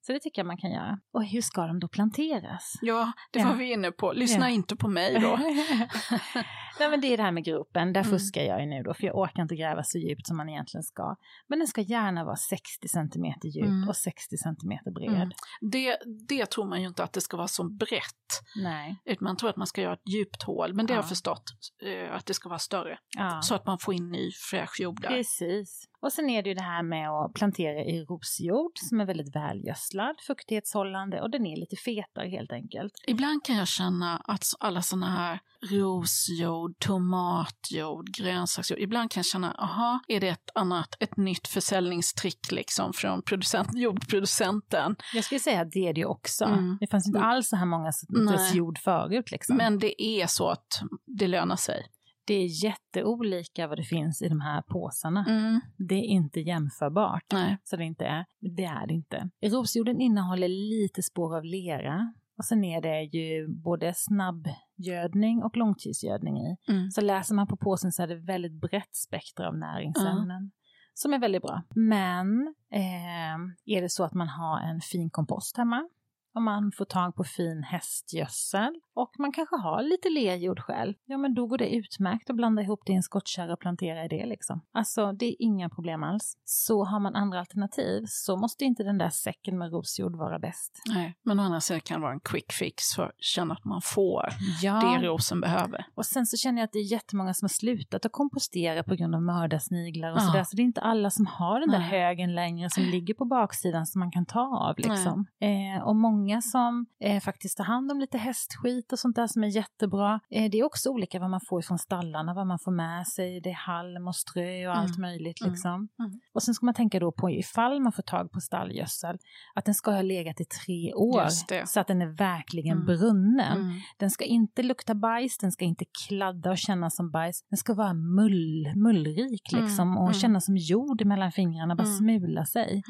Så det tycker jag man kan göra. Och hur ska de då planteras?
Ja, det
Ja.
var vi inne på. Lyssna
Ja.
inte på mig då.
Nej men det är det här med gropen, där
Mm.
fuskar jag ju nu då för jag orkar inte gräva så djupt som man egentligen ska. Men den ska gärna vara 60 cm djup
Mm.
och 60 cm bred.
Mm. Det, det tror man ju inte att det ska vara så brett.
Nej.
Man tror att man ska göra ett djupt hål, men det har
Ja.
jag förstått eh, att det ska vara större.
Ja.
Så att man får in ny fräsch jord där.
Precis. Och sen är det ju det här med att plantera i rosjord som är väldigt välgödslad, fuktighetshållande och den är lite fetare helt enkelt.
Ibland kan jag känna att alla sådana här rosjord, tomatjord, grönsaksjord, ibland kan jag känna, aha, är det ett annat, ett nytt försäljningstrick liksom från producent, jordproducenten?
Jag skulle säga att det är det också.
Mm.
Det fanns inte
Mm.
alls så här många sorters jord förut liksom.
Men det är så att det lönar sig.
Det är jätteolika vad det finns i de här påsarna.
Mm.
Det är inte jämförbart.
Nej.
Så det inte är. Det är det inte. Rosjorden innehåller lite spår av lera. Och sen är det ju både snabbgödning och långtidsgödning i.
Mm.
Så läser man på påsen så är det väldigt brett spektra av näringsämnen. Som är väldigt bra. Men eh, är det så att man har en fin kompost hemma och man får tag på fin hästgödsel och man kanske har lite lerjord själv, ja men då går det utmärkt att blanda ihop det i en skottkärra och plantera i det liksom. Alltså det är inga problem alls. Så har man andra alternativ så måste inte den där säcken med rosjord vara bäst.
Nej. Men å andra sidan kan det vara en quick fix för att känna att man får
Ja,
det rosen behöver.
och sen så känner jag att det är jättemånga som har slutat att kompostera på grund av mördarsniglar och
Ja.
sådär. Så det är inte alla som har den där
Nej.
högen längre som ligger på baksidan som man kan ta av liksom. Eh, och många som eh, faktiskt tar hand om lite hästskit och sånt där som är jättebra. Eh, det är också olika vad man får ifrån stallarna, vad man får med sig. Det är halm och strö och allt möjligt
Mm.
liksom.
Mm.
Och sen ska man tänka då på ifall man får tag på stallgödsel, att den ska ha legat i tre år. Så att den är verkligen
Mm.
brunnen.
Mm.
Den ska inte lukta bajs, den ska inte kladda och kännas som bajs. Den ska vara mull, mullrik liksom
Mm,
och
mm.
kännas som jord mellan fingrarna, bara
Mm.
smula sig.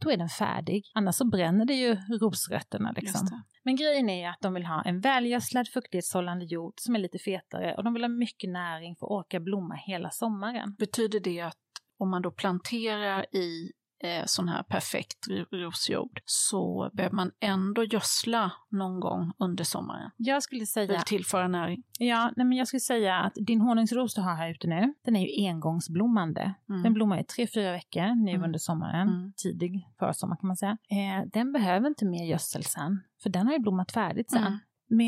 Då är den färdig. Annars så bränner det ju rosrötterna liksom. Men grejen är att de vill ha en välgödslad fuktighetshållande jord som är lite fetare och de vill ha mycket näring för att orka blomma hela sommaren.
Betyder det att om man då planterar i eh, sån här perfekt ro- rosjord så behöver man ändå gödsla någon gång under sommaren?
Jag skulle
För
säga
att tillföra näring?
Ja, nej men jag skulle säga att din honungsros du har här ute nu, den är ju engångsblommande.
Mm.
Den blommar i tre, fyra veckor nu
Mm.
under sommaren,
Mm.
tidig försommar kan man säga. Eh, den behöver inte mer gödsel sen, för den har ju blommat färdigt sen.
Mm.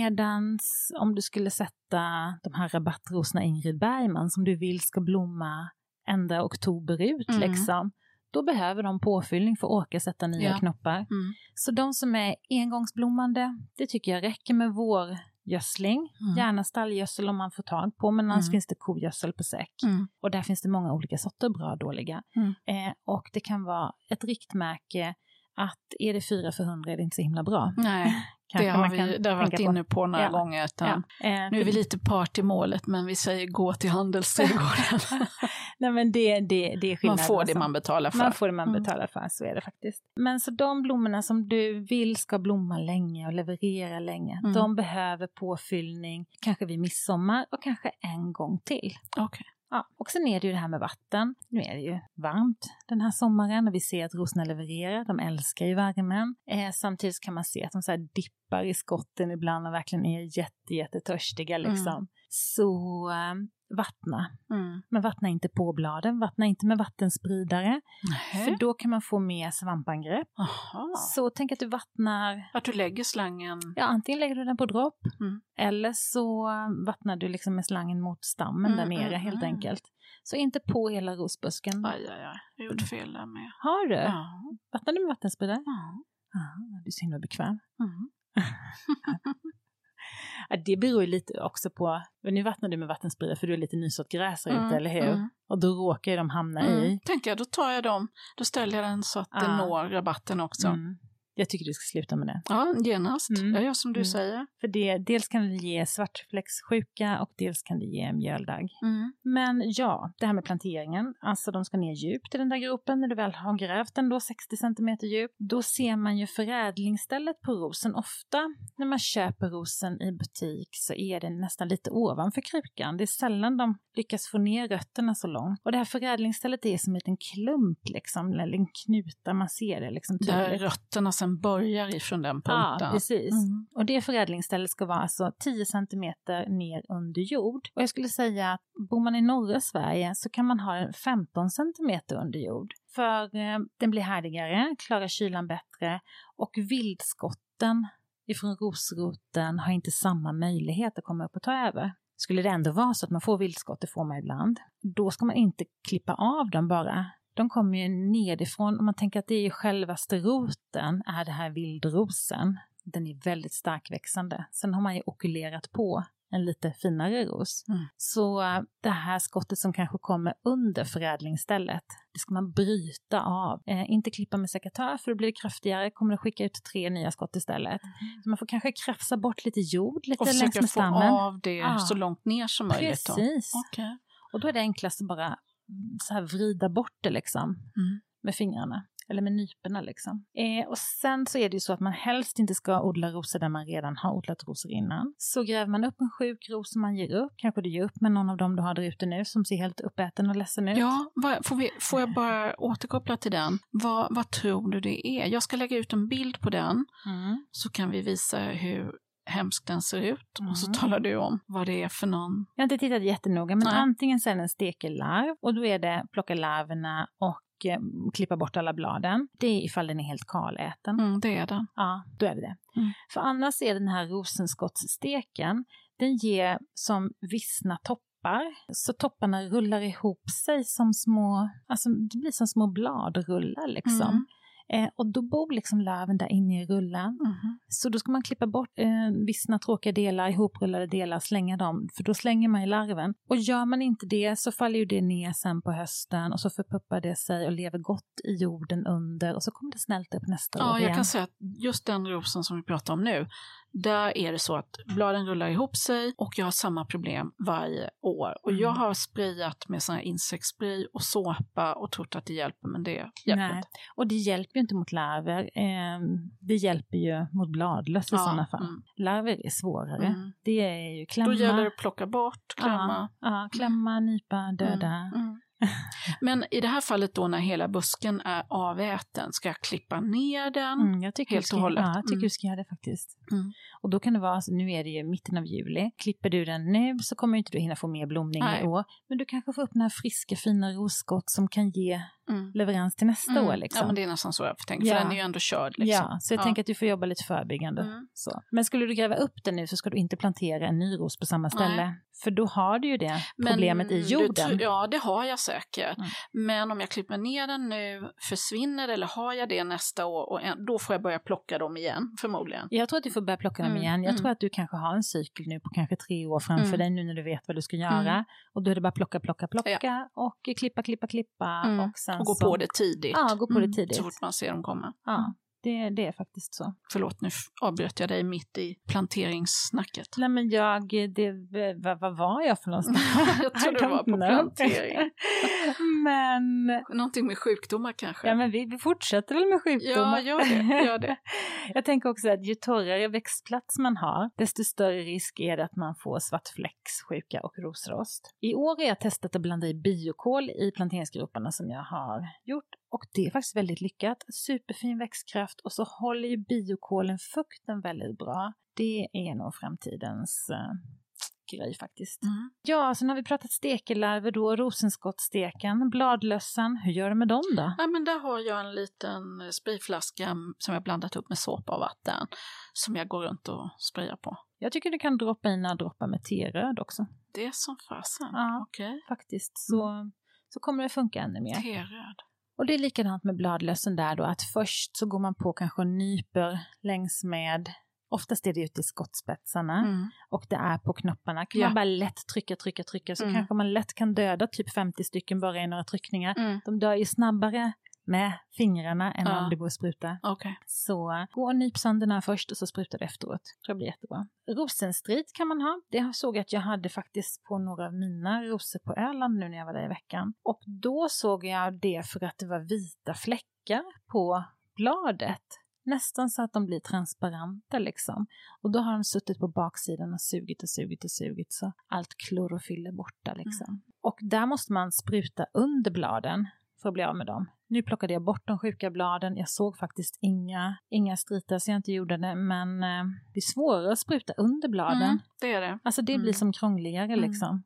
Medans om du skulle sätta de här rabattrosorna Ingrid Bergman som du vill ska blomma ända oktober ut
Mm.
liksom, då behöver de påfyllning för att orka sätta nya
Ja.
knoppar.
Mm.
Så de som är engångsblommande, det tycker jag räcker med vårgödsling.
Mm.
Gärna stallgödsel om man får tag på, men annars
Mm.
finns det kogödsel på säck.
Mm.
Och där finns det många olika sorter, bra och dåliga.
Mm.
Eh, och det kan vara ett riktmärke att är det 4 för 100 är det inte så himla bra.
Nej, det har vi vi varit
på.
inne på några
Ja.
gånger. Utan
Ja. Eh,
Nu är vi lite part i målet, men vi säger gå till handelsträdgården.
Nej men det, det, det är skillnad.
man får det
alltså.
man betalar för.
Man får det man
Mm.
betalar för, så är det faktiskt. Men så de blommorna som du vill ska blomma länge och leverera länge,
Mm.
de behöver påfyllning, kanske vid midsommar och kanske en gång till.
Okej.
Ja, och sen är det ju det här med vatten. Nu är det ju varmt den här sommaren och vi ser att rosorna levererar. De älskar ju värmen. Eh, samtidigt kan man se att de så här dippar i skotten ibland och verkligen är jätte, jättetörstiga liksom.
Mm.
Så eh, vattna.
Mm.
Men vattna inte på bladen, vattna inte med vattenspridare.
Nähä.
För då kan man få mer svampangrepp.
Aha.
Så tänk att du vattnar,
Att du lägger slangen...
ja antingen lägger du den på dropp
Mm.
eller så vattnar du liksom med slangen mot stammen där
Mm,
nere
mm,
helt
mm.
enkelt. Så inte på hela rosbusken.
Aj, aj, aj. Jag gjorde fel där med.
Har du?
Ja.
Vattnar du med vattenspridare?
Ja.
Ja, du är så himla bekväm.
Mm.
Det beror ju lite också på, nu vattnar du med vattenspridare för du är lite nysått gräs här ute,
Mm,
eller hur?
mm.
Och då råkar ju de hamna
Mm.
i.
Tänkte jag, då tar jag dem. Då ställer jag den så att
Ah.
når rabatten också.
Mm. Jag tycker du ska sluta med det.
Ja, genast.
Mm.
Jag gör som du
Mm.
säger.
För det, dels kan det ge svartfläckssjuka och dels kan det ge mjöldagg.
Mm.
Men ja, det här med planteringen, alltså de ska ner djupt i den där gropen när du väl har grävt den då 60 cm djup. Då ser man ju förädlingsstället på rosen. Ofta när man köper rosen i butik så är det nästan lite ovanför krukan. Det är sällan de lyckas få ner rötterna så långt. Och det här förädlingsstället är som en liten klump liksom, eller en knuta, man ser det liksom
Där
tydligt.
rötterna sen börjar ifrån den
Ja,
punkten.
precis.
Mm.
Och det förädlingsstället ska vara alltså 10 centimeter ner under jord. Och jag skulle säga att bor man i norra Sverige så kan man ha den 15 centimeter under jord. För eh, den blir härdigare, klarar kylan bättre och vildskotten ifrån rosroten har inte samma möjlighet att komma upp och ta över. Skulle det ändå vara så att man får vildskott, det får man ibland, då ska man inte klippa av dem bara. De kommer ju nedifrån, om man tänker att det är självaste roten, är det här vildrosen. Den är väldigt starkväxande. Sen har man ju okulerat på en lite finare ros.
Mm.
Så äh, det här skottet som kanske kommer under förädlingsstället, det ska man bryta av. Eh, inte klippa med sekatör för då blir det kraftigare, kommer det skicka ut tre nya skott istället. Så man får kanske krafsa bort lite jord lite
Och
längs
försöka
med
få
stammen.
av det
Ja.
så långt ner som möjligt.
Precis.
Okej.
Och då är det enklast att bara mm, så här vrida bort det liksom
Mm.
med fingrarna. Eller med nyporna liksom. Eh, och sen så är det ju så att man helst inte ska odla rosor där man redan har odlat rosor innan. Så gräver man upp en sjuk ros som man ger upp, kanske du ger upp med någon av dem du har där ute nu som ser helt uppäten och ledsen ut.
Ja, vad, får, vi, får jag bara återkoppla till den? Vad, vad tror du det är? Jag ska lägga ut en bild på den
Mm.
så kan vi visa hur hemskt den ser ut och så
Mm.
talar du om vad det är för någon.
Jag har inte tittat jättenoga, men
Nej.
antingen så är det en stekelarv och då är det plocka larverna och eh, klippa bort alla bladen. Det är ifall den är helt kaläten.
Mm, det är den.
Ja, då är det det.
Mm.
För annars är den här rosenskottssteken, den ger som vissna toppar. Så topparna rullar ihop sig som små, alltså det blir som små bladrullar liksom.
Mm.
Eh, och då bor liksom larven där inne i rullen.
Mhm.
Så då ska man klippa bort eh, vissna tråkiga delar, ihoprullade delar, slänga dem, för då slänger man i larven. Och gör man inte det så faller ju det ner sen på hösten och så förpuppar det sig och lever gott i jorden under och så kommer det snälta upp nästa
Ja,
år
jag
igen.
kan säga att just den rosen som vi pratar om nu, där är det så att bladen rullar ihop sig och jag har samma problem varje år. Och jag
Mm.
har sprayat med sån här insektsspray och såpa och trott att det hjälper, men det hjälper
Nej.
inte.
Och det hjälper ju inte mot larver. Eh, det hjälper ju mot bladlöss i
Ja,
sådana fall.
mm.
Larver är svårare.
Mm.
Det är ju klämma.
Då gäller det att plocka bort, klämma.
Ja, ja, klämma, nypa, döda.
Mm, mm. Men i det här fallet då när hela busken är aväten, ska jag klippa ner den?
Mm, jag tycker,
Helt
du ska,
och hållet.
Ja, jag tycker
Mm.
du ska göra det faktiskt.
Mm.
Och då kan det vara, alltså, nu är det ju mitten av juli, klipper du den nu så kommer inte du hinna få mer blomning
Nej.
i år. Men du kanske får upp några friska fina rosskott som kan ge
Mm.
leverans till nästa
Mm.
år. Liksom.
Ja, men det är nästan så jag tänka,
Ja.
för den är ju ändå körd. Liksom.
Ja, så jag
Ja.
tänker att du får jobba lite förebyggande.
Mm.
Så. Men skulle du gräva upp den nu så ska du inte plantera en ny ros på samma ställe.
Nej.
För då har du ju det
Men
problemet i
du
jorden.
tror- ja, det har jag säkert. Osäker.
Mm.
Men om jag klipper ner den nu, försvinner eller har jag det nästa år? Och en, då får jag börja plocka dem igen, förmodligen.
Jag tror att du får börja plocka dem
Mm,
igen. Jag
mm.
tror att du kanske har en cykel nu på kanske tre år framför
Mm.
dig nu när du vet vad du ska göra. Och då är det bara plocka, plocka, plocka och klippa, klippa, klippa. Och, sen
Och gå
så,
på det tidigt.
Ja, gå på det tidigt.
Så fort man ser dem komma.
Ja, det, det är faktiskt så.
Förlåt, nu avbröt jag dig mitt i planteringssnacket.
Nej men jag, det, vad, vad var jag för någonstans?
Jag tror du var på
know.
plantering.
men,
Någonting med sjukdomar kanske?
ja men vi, vi fortsätter väl med sjukdomar.
Ja, gör det, gör det.
jag tänker också att ju torrare växtplats man har, desto större risk är det att man får svartfläckssjuka och rosrost. I år har jag testat att blanda i biokol i planteringsgroparna som jag har gjort och det är faktiskt väldigt lyckat. Superfin växtkraft och så håller ju biokolen fukten väldigt bra. Det är nog framtidens eh, grej faktiskt.
Mm.
Ja, sen har vi pratat stekelarver då, rosenskottsteken, bladlössen. Hur gör du med dem då?
Ja, men där har jag en liten sprayflaska som jag blandat upp med såpa och vatten som jag går runt och sprayar på.
Jag tycker du kan droppa in några droppar med teröd också.
Det är som fasen.
Ja.
Okej.
Faktiskt, så, så kommer det funka ännu mer.
Teröd.
Och det är likadant med bladlössen där då, att först så går man på kanske och nyper längs med Oftast är det ute i skottspetsarna
Mm.
och det är på knopparna. Kan
Ja.
man bara lätt trycka, trycka, trycka så
Mm.
kanske man lätt kan döda typ 50 stycken bara i några tryckningar.
Mm.
De dör ju snabbare med fingrarna än
Ja.
om det går att spruta.
Okej.
Så gå och nyp sönder den här först och så sprutar det efteråt. tror jag blir jättebra. Rosenstrid kan man ha. Det såg jag att jag hade faktiskt på några av mina rosor på Öland nu när jag var där i veckan. Och då såg jag det för att det var vita fläckar på bladet. Nästan så att de blir transparenta liksom. Och då har de suttit på baksidan och sugit och sugit och sugit så allt klorofyll är borta liksom. Och där måste man spruta under bladen för att bli av med dem. Nu plockade jag bort de sjuka bladen. Jag såg faktiskt inga, inga stritar så jag inte gjorde det. Men eh, det är svårare att spruta under bladen.
Mm, det är det.
Alltså det blir
Mm.
som krångligare
Mm.
liksom.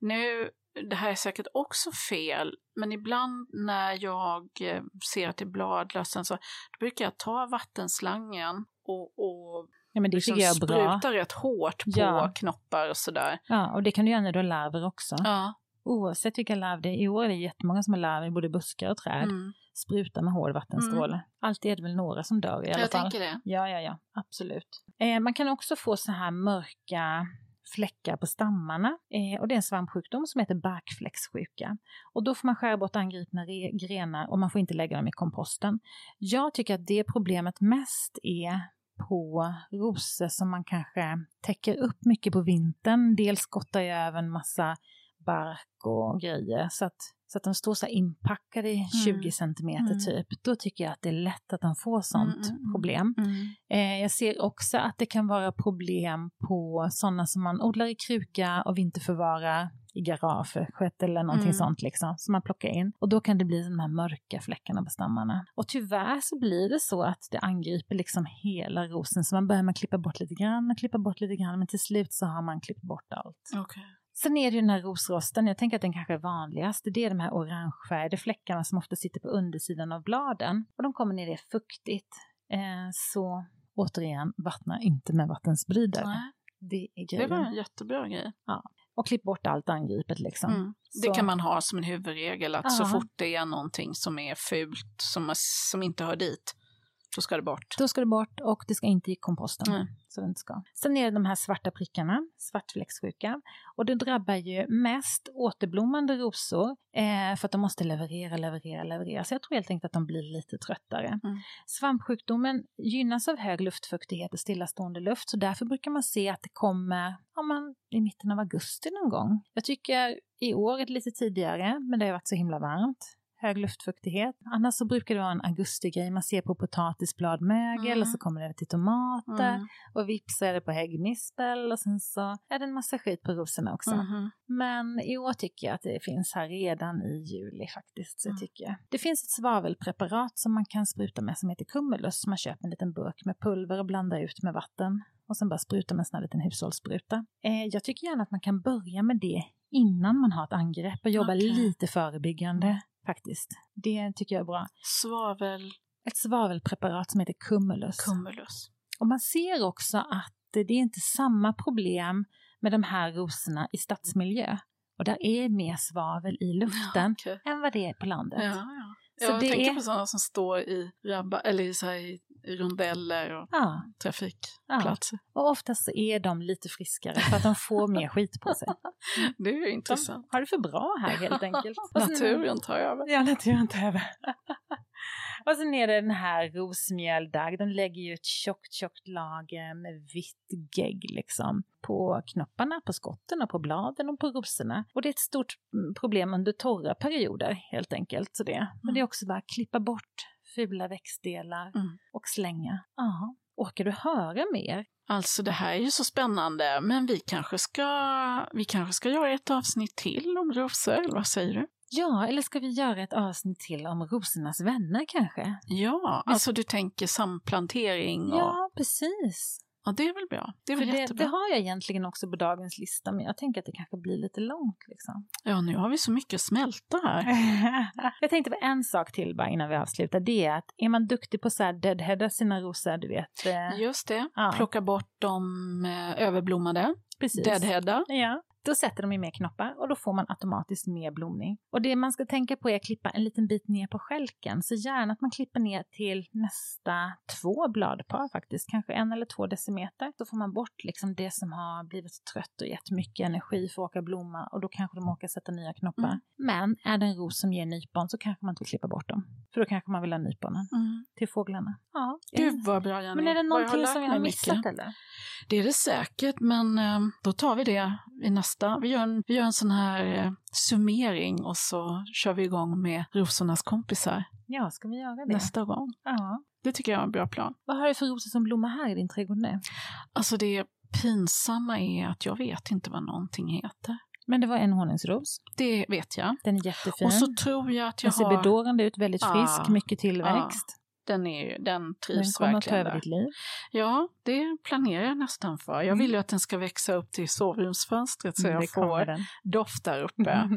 Nu, det här är säkert också fel, men ibland när jag eh, ser att det är bladlössen så då brukar jag ta vattenslangen och, och
Ja men det
liksom
jag är bra.
spruta rätt hårt på
Ja.
knoppar och sådär.
Ja, och det kan du göra när du har larver också.
Ja.
Oavsett vilka larver det är. I år är det jättemånga som har larver i både buskar och träd.
Mm.
Spruta med hård vattenstråle. Alltid är det väl några som dör i alla
Jag
fall.
tänker det.
Ja, ja, ja, absolut. Eh, man kan också få så här mörka fläckar på stammarna. Eh, och det är en svampsjukdom som heter barkfläckssjuka. Och då får man skära bort angripna re- grenar och man får inte lägga dem i komposten. Jag tycker att det problemet mest är på rosor som man kanske täcker upp mycket på vintern. Dels skottar jag över en massa bark och grejer så att, så att de står så här inpackade i 20 centimeter
Mm.
typ. Då tycker jag att det är lätt att de får sånt
Mm, mm, mm.
problem.
Mm.
Eh, jag ser också att det kan vara problem på sådana som man odlar i kruka och vinterförvarar i garaget eller någonting
Mm.
sånt liksom, som man plockar in. Och då kan det bli de här mörka fläckarna på stammarna. Och tyvärr så blir det så att det angriper liksom hela rosen, så man börjar med att klippa bort lite grann och klippa bort lite grann, men till slut så har man klippt bort allt.
Okej.
Sen är det ju den här rosrosten, jag tänker att den kanske är vanligast, det är de här orangefärgade fläckarna som ofta sitter på undersidan av bladen. Och de kommer när det är fuktigt. Eh, så återigen, vattna inte med vattenspridare.
Nej,
Det är
Det
grejen.
var en jättebra grej.
Och klipp bort allt angripet liksom.
Mm.
Så-
Det kan man ha som en huvudregel att så
Ja.
fort det är någonting som är fult, som, som inte hör dit, då ska det bort.
Då ska det bort och det ska inte i komposten.
Nej.
Så det inte ska. Sen är det de här svarta prickarna, svartfläckssjuka. Och det drabbar ju mest återblommande rosor eh, för att de måste leverera, leverera, leverera. Så jag tror helt enkelt att de blir lite tröttare.
Mm.
Svampsjukdomen gynnas av hög luftfuktighet och stillastående luft. Så därför brukar man se att det kommer ja, man, i mitten av augusti någon gång. Jag tycker i år lite tidigare, men det har varit så himla varmt hög luftfuktighet. Annars så brukar det vara en augustigrej. Man ser på potatisbladmögel
Mm.
och så kommer det till tomater.
Mm.
Och vips är det på häggmispel och sen så är det en massa skit på rosorna också.
Mhm.
Men i år tycker jag att det finns här redan i juli faktiskt. Så jag
Mm.
tycker. Det finns ett svavelpreparat som man kan spruta med som heter Cumulus. Man köper en liten burk med pulver och blandar ut med vatten. Och sen bara spruta med en sån här liten hushållsspruta. Eh, jag tycker gärna att man kan börja med det innan man har ett angrepp och jobba
Okej.
lite förebyggande faktiskt. Det tycker jag är bra.
Svavel,
Ett svavelpreparat som heter Cumulus.
cumulus.
Och man ser också att det är inte samma problem med de här rosorna i stadsmiljö. Och där är mer svavel i luften
Ja, okej.
än vad det är på landet.
Ja, ja.
Så
jag tänker
är-
på sådana som står i, rabba, eller så i rondeller och
Ja,
trafikplatser.
och oftast så är de lite friskare för att de får mer skit på sig.
Det är ju
De
intressant.
har det för bra här helt enkelt.
Naturen tar över.
Ja, naturen tar över. och sen är det den här rosmjöldagg. De lägger ju ett tjockt, tjockt lager med vitt gegg liksom på knopparna, på skotten och på bladen och på rosorna. Och det är ett stort mm, problem under torra perioder helt enkelt. Så det. Men det är också bara att klippa bort fula växtdelar
Mm.
och slänga. Ja. Orkar du höra mer?
Alltså det här är ju så spännande, men vi kanske ska, vi kanske ska göra ett avsnitt till om rosor, eller vad säger du?
Ja, eller ska vi göra ett avsnitt till om rosornas vänner kanske?
Ja, alltså du tänker samplantering och...
Ja, precis.
Ja, det är väl bra. Det är väl
det,
jättebra.
det har jag egentligen också på dagens lista, men jag tänker att det kanske blir lite långt. Liksom.
Ja, nu har vi så mycket att smälta här.
jag tänkte på en sak till bara innan vi avslutar. Det är att är man duktig på här deadheada sina rosor, du vet. Eh,
Just det,
Ja.
plocka bort de eh, överblommade,
precis.
deadheada.
Ja. Då sätter de i mer knoppar och då får man automatiskt mer blomning. Och det man ska tänka på är att klippa en liten bit ner på skälken. Så gärna att man klipper ner till nästa två bladpar faktiskt, kanske en eller två decimeter. Då får man bort liksom det som har blivit trött och gett mycket energi för att åka blomma och då kanske de åker sätta nya knoppar.
Mm.
Men är det en ros som ger nypon så kanske man inte vill klippa bort dem. För då kanske man vill ha nyponen
Mm.
till fåglarna. Ja.
Gud vad bra Jenny.
Men är det någonting som jag har
mycket.
missat eller?
Det är det säkert, men eh, då tar vi det i nästa. Vi gör en, vi gör en sån här eh, summering och så kör vi igång med rosornas kompisar
Ja, ska vi göra det?
nästa gång.
Ja.
Det tycker jag är en bra plan.
Vad har du för rosor som blommar här i din trädgård nu?
Alltså det pinsamma är att jag vet inte vad någonting heter.
Men det var en honungsros.
Det vet jag.
Den är jättefin.
Och så tror jag att jag
Den ser
har...
bedårande ut, väldigt frisk,
Ah,
mycket tillväxt.
Den, är, den
den
trivs
kommer att ta
verkligen
över ditt liv.
Ja, det planerar jag nästan för. Jag
Mm.
vill ju att den ska växa upp till sovrumsfönstret så
Mm,
jag får
den.
doft där uppe.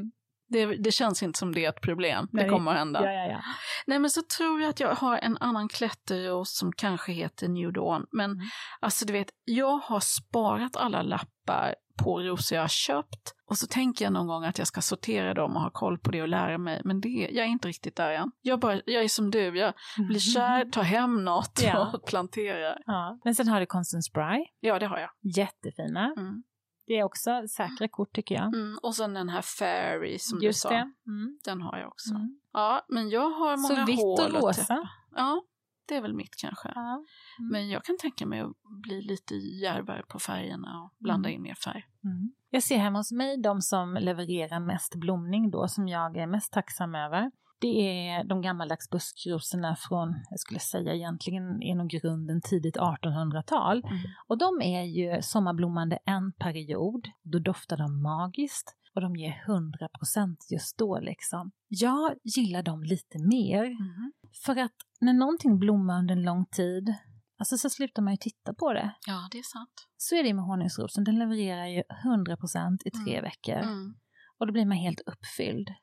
Det, det känns inte som det är ett problem.
Nej.
Det kommer att hända.
Ja, ja, ja.
Nej, men så tror jag att jag har en annan klätterros som kanske heter New Dawn. Men
Mm.
alltså du vet, jag har sparat alla lappar på rosor jag har köpt och så tänker jag någon gång att jag ska sortera dem och ha koll på det och lära mig. Men det, jag är inte riktigt där än. Jag, bara, jag är som du, jag blir kär, tar hem något
Ja.
och planterar.
Ja. Men sen har du Constant Spry.
Ja, det har jag.
Jättefina.
Mm.
Det är också säkra kort tycker jag.
Mm. Och sen den här Fairy som
Just
du sa.
det. Mm.
Den har jag också.
Mm.
Ja, men jag har många
Så vitt
hål
och rosa.
Ja, det är väl mitt kanske.
Ja. Mm.
Men jag kan tänka mig att bli lite djärvare på färgerna och blanda in mer färg.
Mm. Jag ser hemma hos mig de som levererar mest blomning då, som jag är mest tacksam över. Det är de gammaldags buskrosorna från, jag skulle säga egentligen nog grunden tidigt 1800-tal.
Mm.
Och de är ju sommarblommande en period. Då doftar de magiskt och de ger 100% just då liksom. Jag gillar dem lite mer
Mhm.
för att när någonting blommar under en lång tid, alltså så slutar man ju titta på det.
Ja, det är sant.
Så är det med honungsrosen, den levererar ju 100% i tre veckor.
Mm.
Och då blir man helt uppfylld.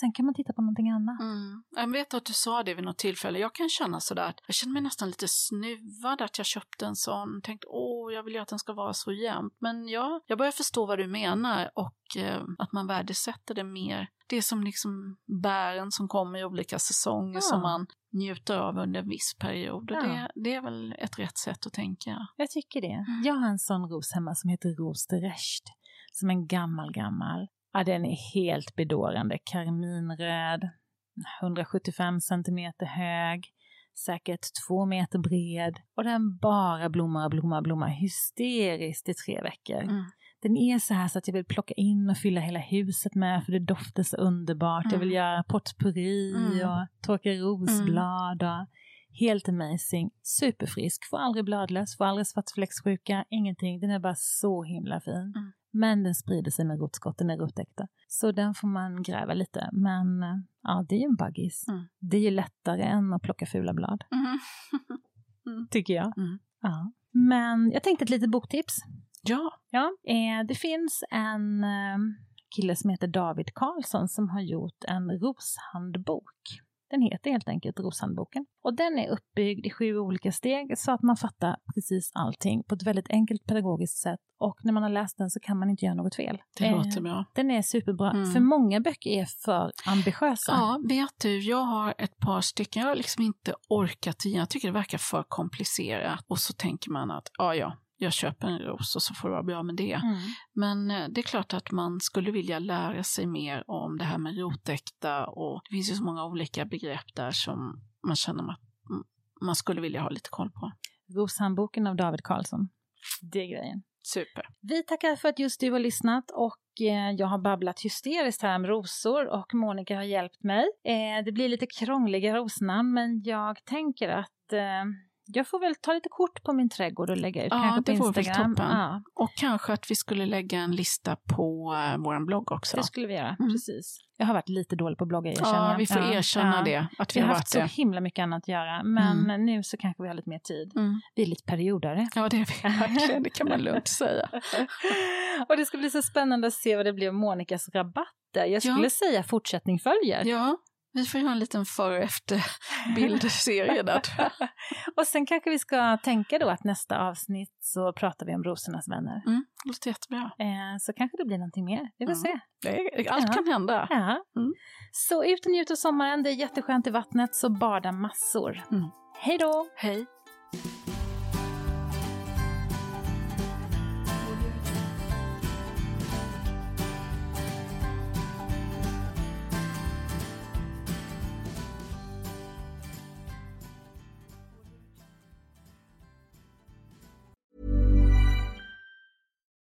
Sen kan man titta på någonting annat.
Mm. Jag vet att du sa det vid något tillfälle. Jag kan känna sådär att jag känner mig nästan lite snuvad att jag köpte en sån. Tänkte åh, jag vill ju att den ska vara så jämnt. Men ja, jag börjar förstå vad du menar och eh, att man värdesätter det mer. Det är som liksom bären som kommer i olika säsonger
Ja.
som man njuter av under en viss period. Och
Ja.
det, det är väl ett rätt sätt att tänka.
Jag tycker det.
Mm.
Jag har en sån ros hemma som heter Ros de Recht. Som en gammal, gammal. Ja, den är helt bedårande. Karminröd, 175 centimeter hög, säkert två meter bred. Och den bara blommar och blommar och blommar hysteriskt i tre veckor.
Mm.
Den är så här så att jag vill plocka in och fylla hela huset med för det doftar så underbart. Jag vill
Mm.
göra potpurri
Mm.
och torka rosblad. Och helt amazing. Superfrisk, får aldrig bladlös, får aldrig svartfläcksjuka, ingenting. Den är bara så himla fin.
Mm.
Men den sprider sig med rotskott, den är rotäkta. Så den får man gräva lite. Men eh, ja, det är ju en baggis.
Mm.
Det är ju lättare än att plocka fula blad,
Mm.
tycker jag.
Mm.
Ja. Men jag tänkte ett litet boktips.
Ja,
Ja, eh, det finns en eh, kille som heter David Karlsson som har gjort en roshandbok. Den heter helt enkelt Roshandboken. Och den är uppbyggd i sju olika steg så att man fattar precis allting på ett väldigt enkelt pedagogiskt sätt. Och när man har läst den så kan man inte göra något fel.
Det
Eh,
låter bra.
Den är superbra,
Mm.
för många böcker är för ambitiösa.
Ja, vet du, jag har ett par stycken. Jag har liksom inte orkat igen. Jag tycker det verkar för komplicerat. Och så tänker man att, ja, ja, jag köper en ros och så får det vara bra med det.
Mm.
Men eh, det är klart att man skulle vilja lära sig mer om det här med rotäkta och det finns ju så många olika begrepp där som man känner att man skulle vilja ha lite koll på.
Roshandboken av David Karlsson. Det är grejen.
Super.
Vi tackar för att just du har lyssnat och eh, jag har babblat hysteriskt här om rosor och Monica har hjälpt mig. Eh, det blir lite krångliga rosnamn men jag tänker att jag får väl ta lite kort på min trädgård och lägga ut
Ja,
kanske på Instagram. Ja,
Och kanske att vi skulle lägga en lista på eh, vår blogg också.
det skulle vi göra,
Mm.
precis. Jag har varit lite dålig på att blogga, erkänner
Ja, vi får erkänna
ja.
det, att vi
Vi
har
haft så
det.
himla mycket annat att göra, men nu så kanske vi har lite mer tid.
Mm.
Vi är lite periodare.
Ja, det är vi verkligen. Det kan man lugnt säga.
och det ska bli så spännande att se vad det blir av Monikas rabatter. Jag skulle
Ja.
säga fortsättning följer.
Ja, vi får göra en liten före och efter bildserie där. tror jag.
och sen kanske vi ska tänka då att nästa avsnitt så pratar vi om rosornas vänner.
Mm, det låter jättebra.
Eh, så kanske det blir någonting mer. Vi får
Mm.
se.
Det allt
Ja.
kan hända.
Ja.
Mm.
Så ut och njut av sommaren. Det är jätteskönt i vattnet, så bada massor.
Mm.
Hej då!
Hej.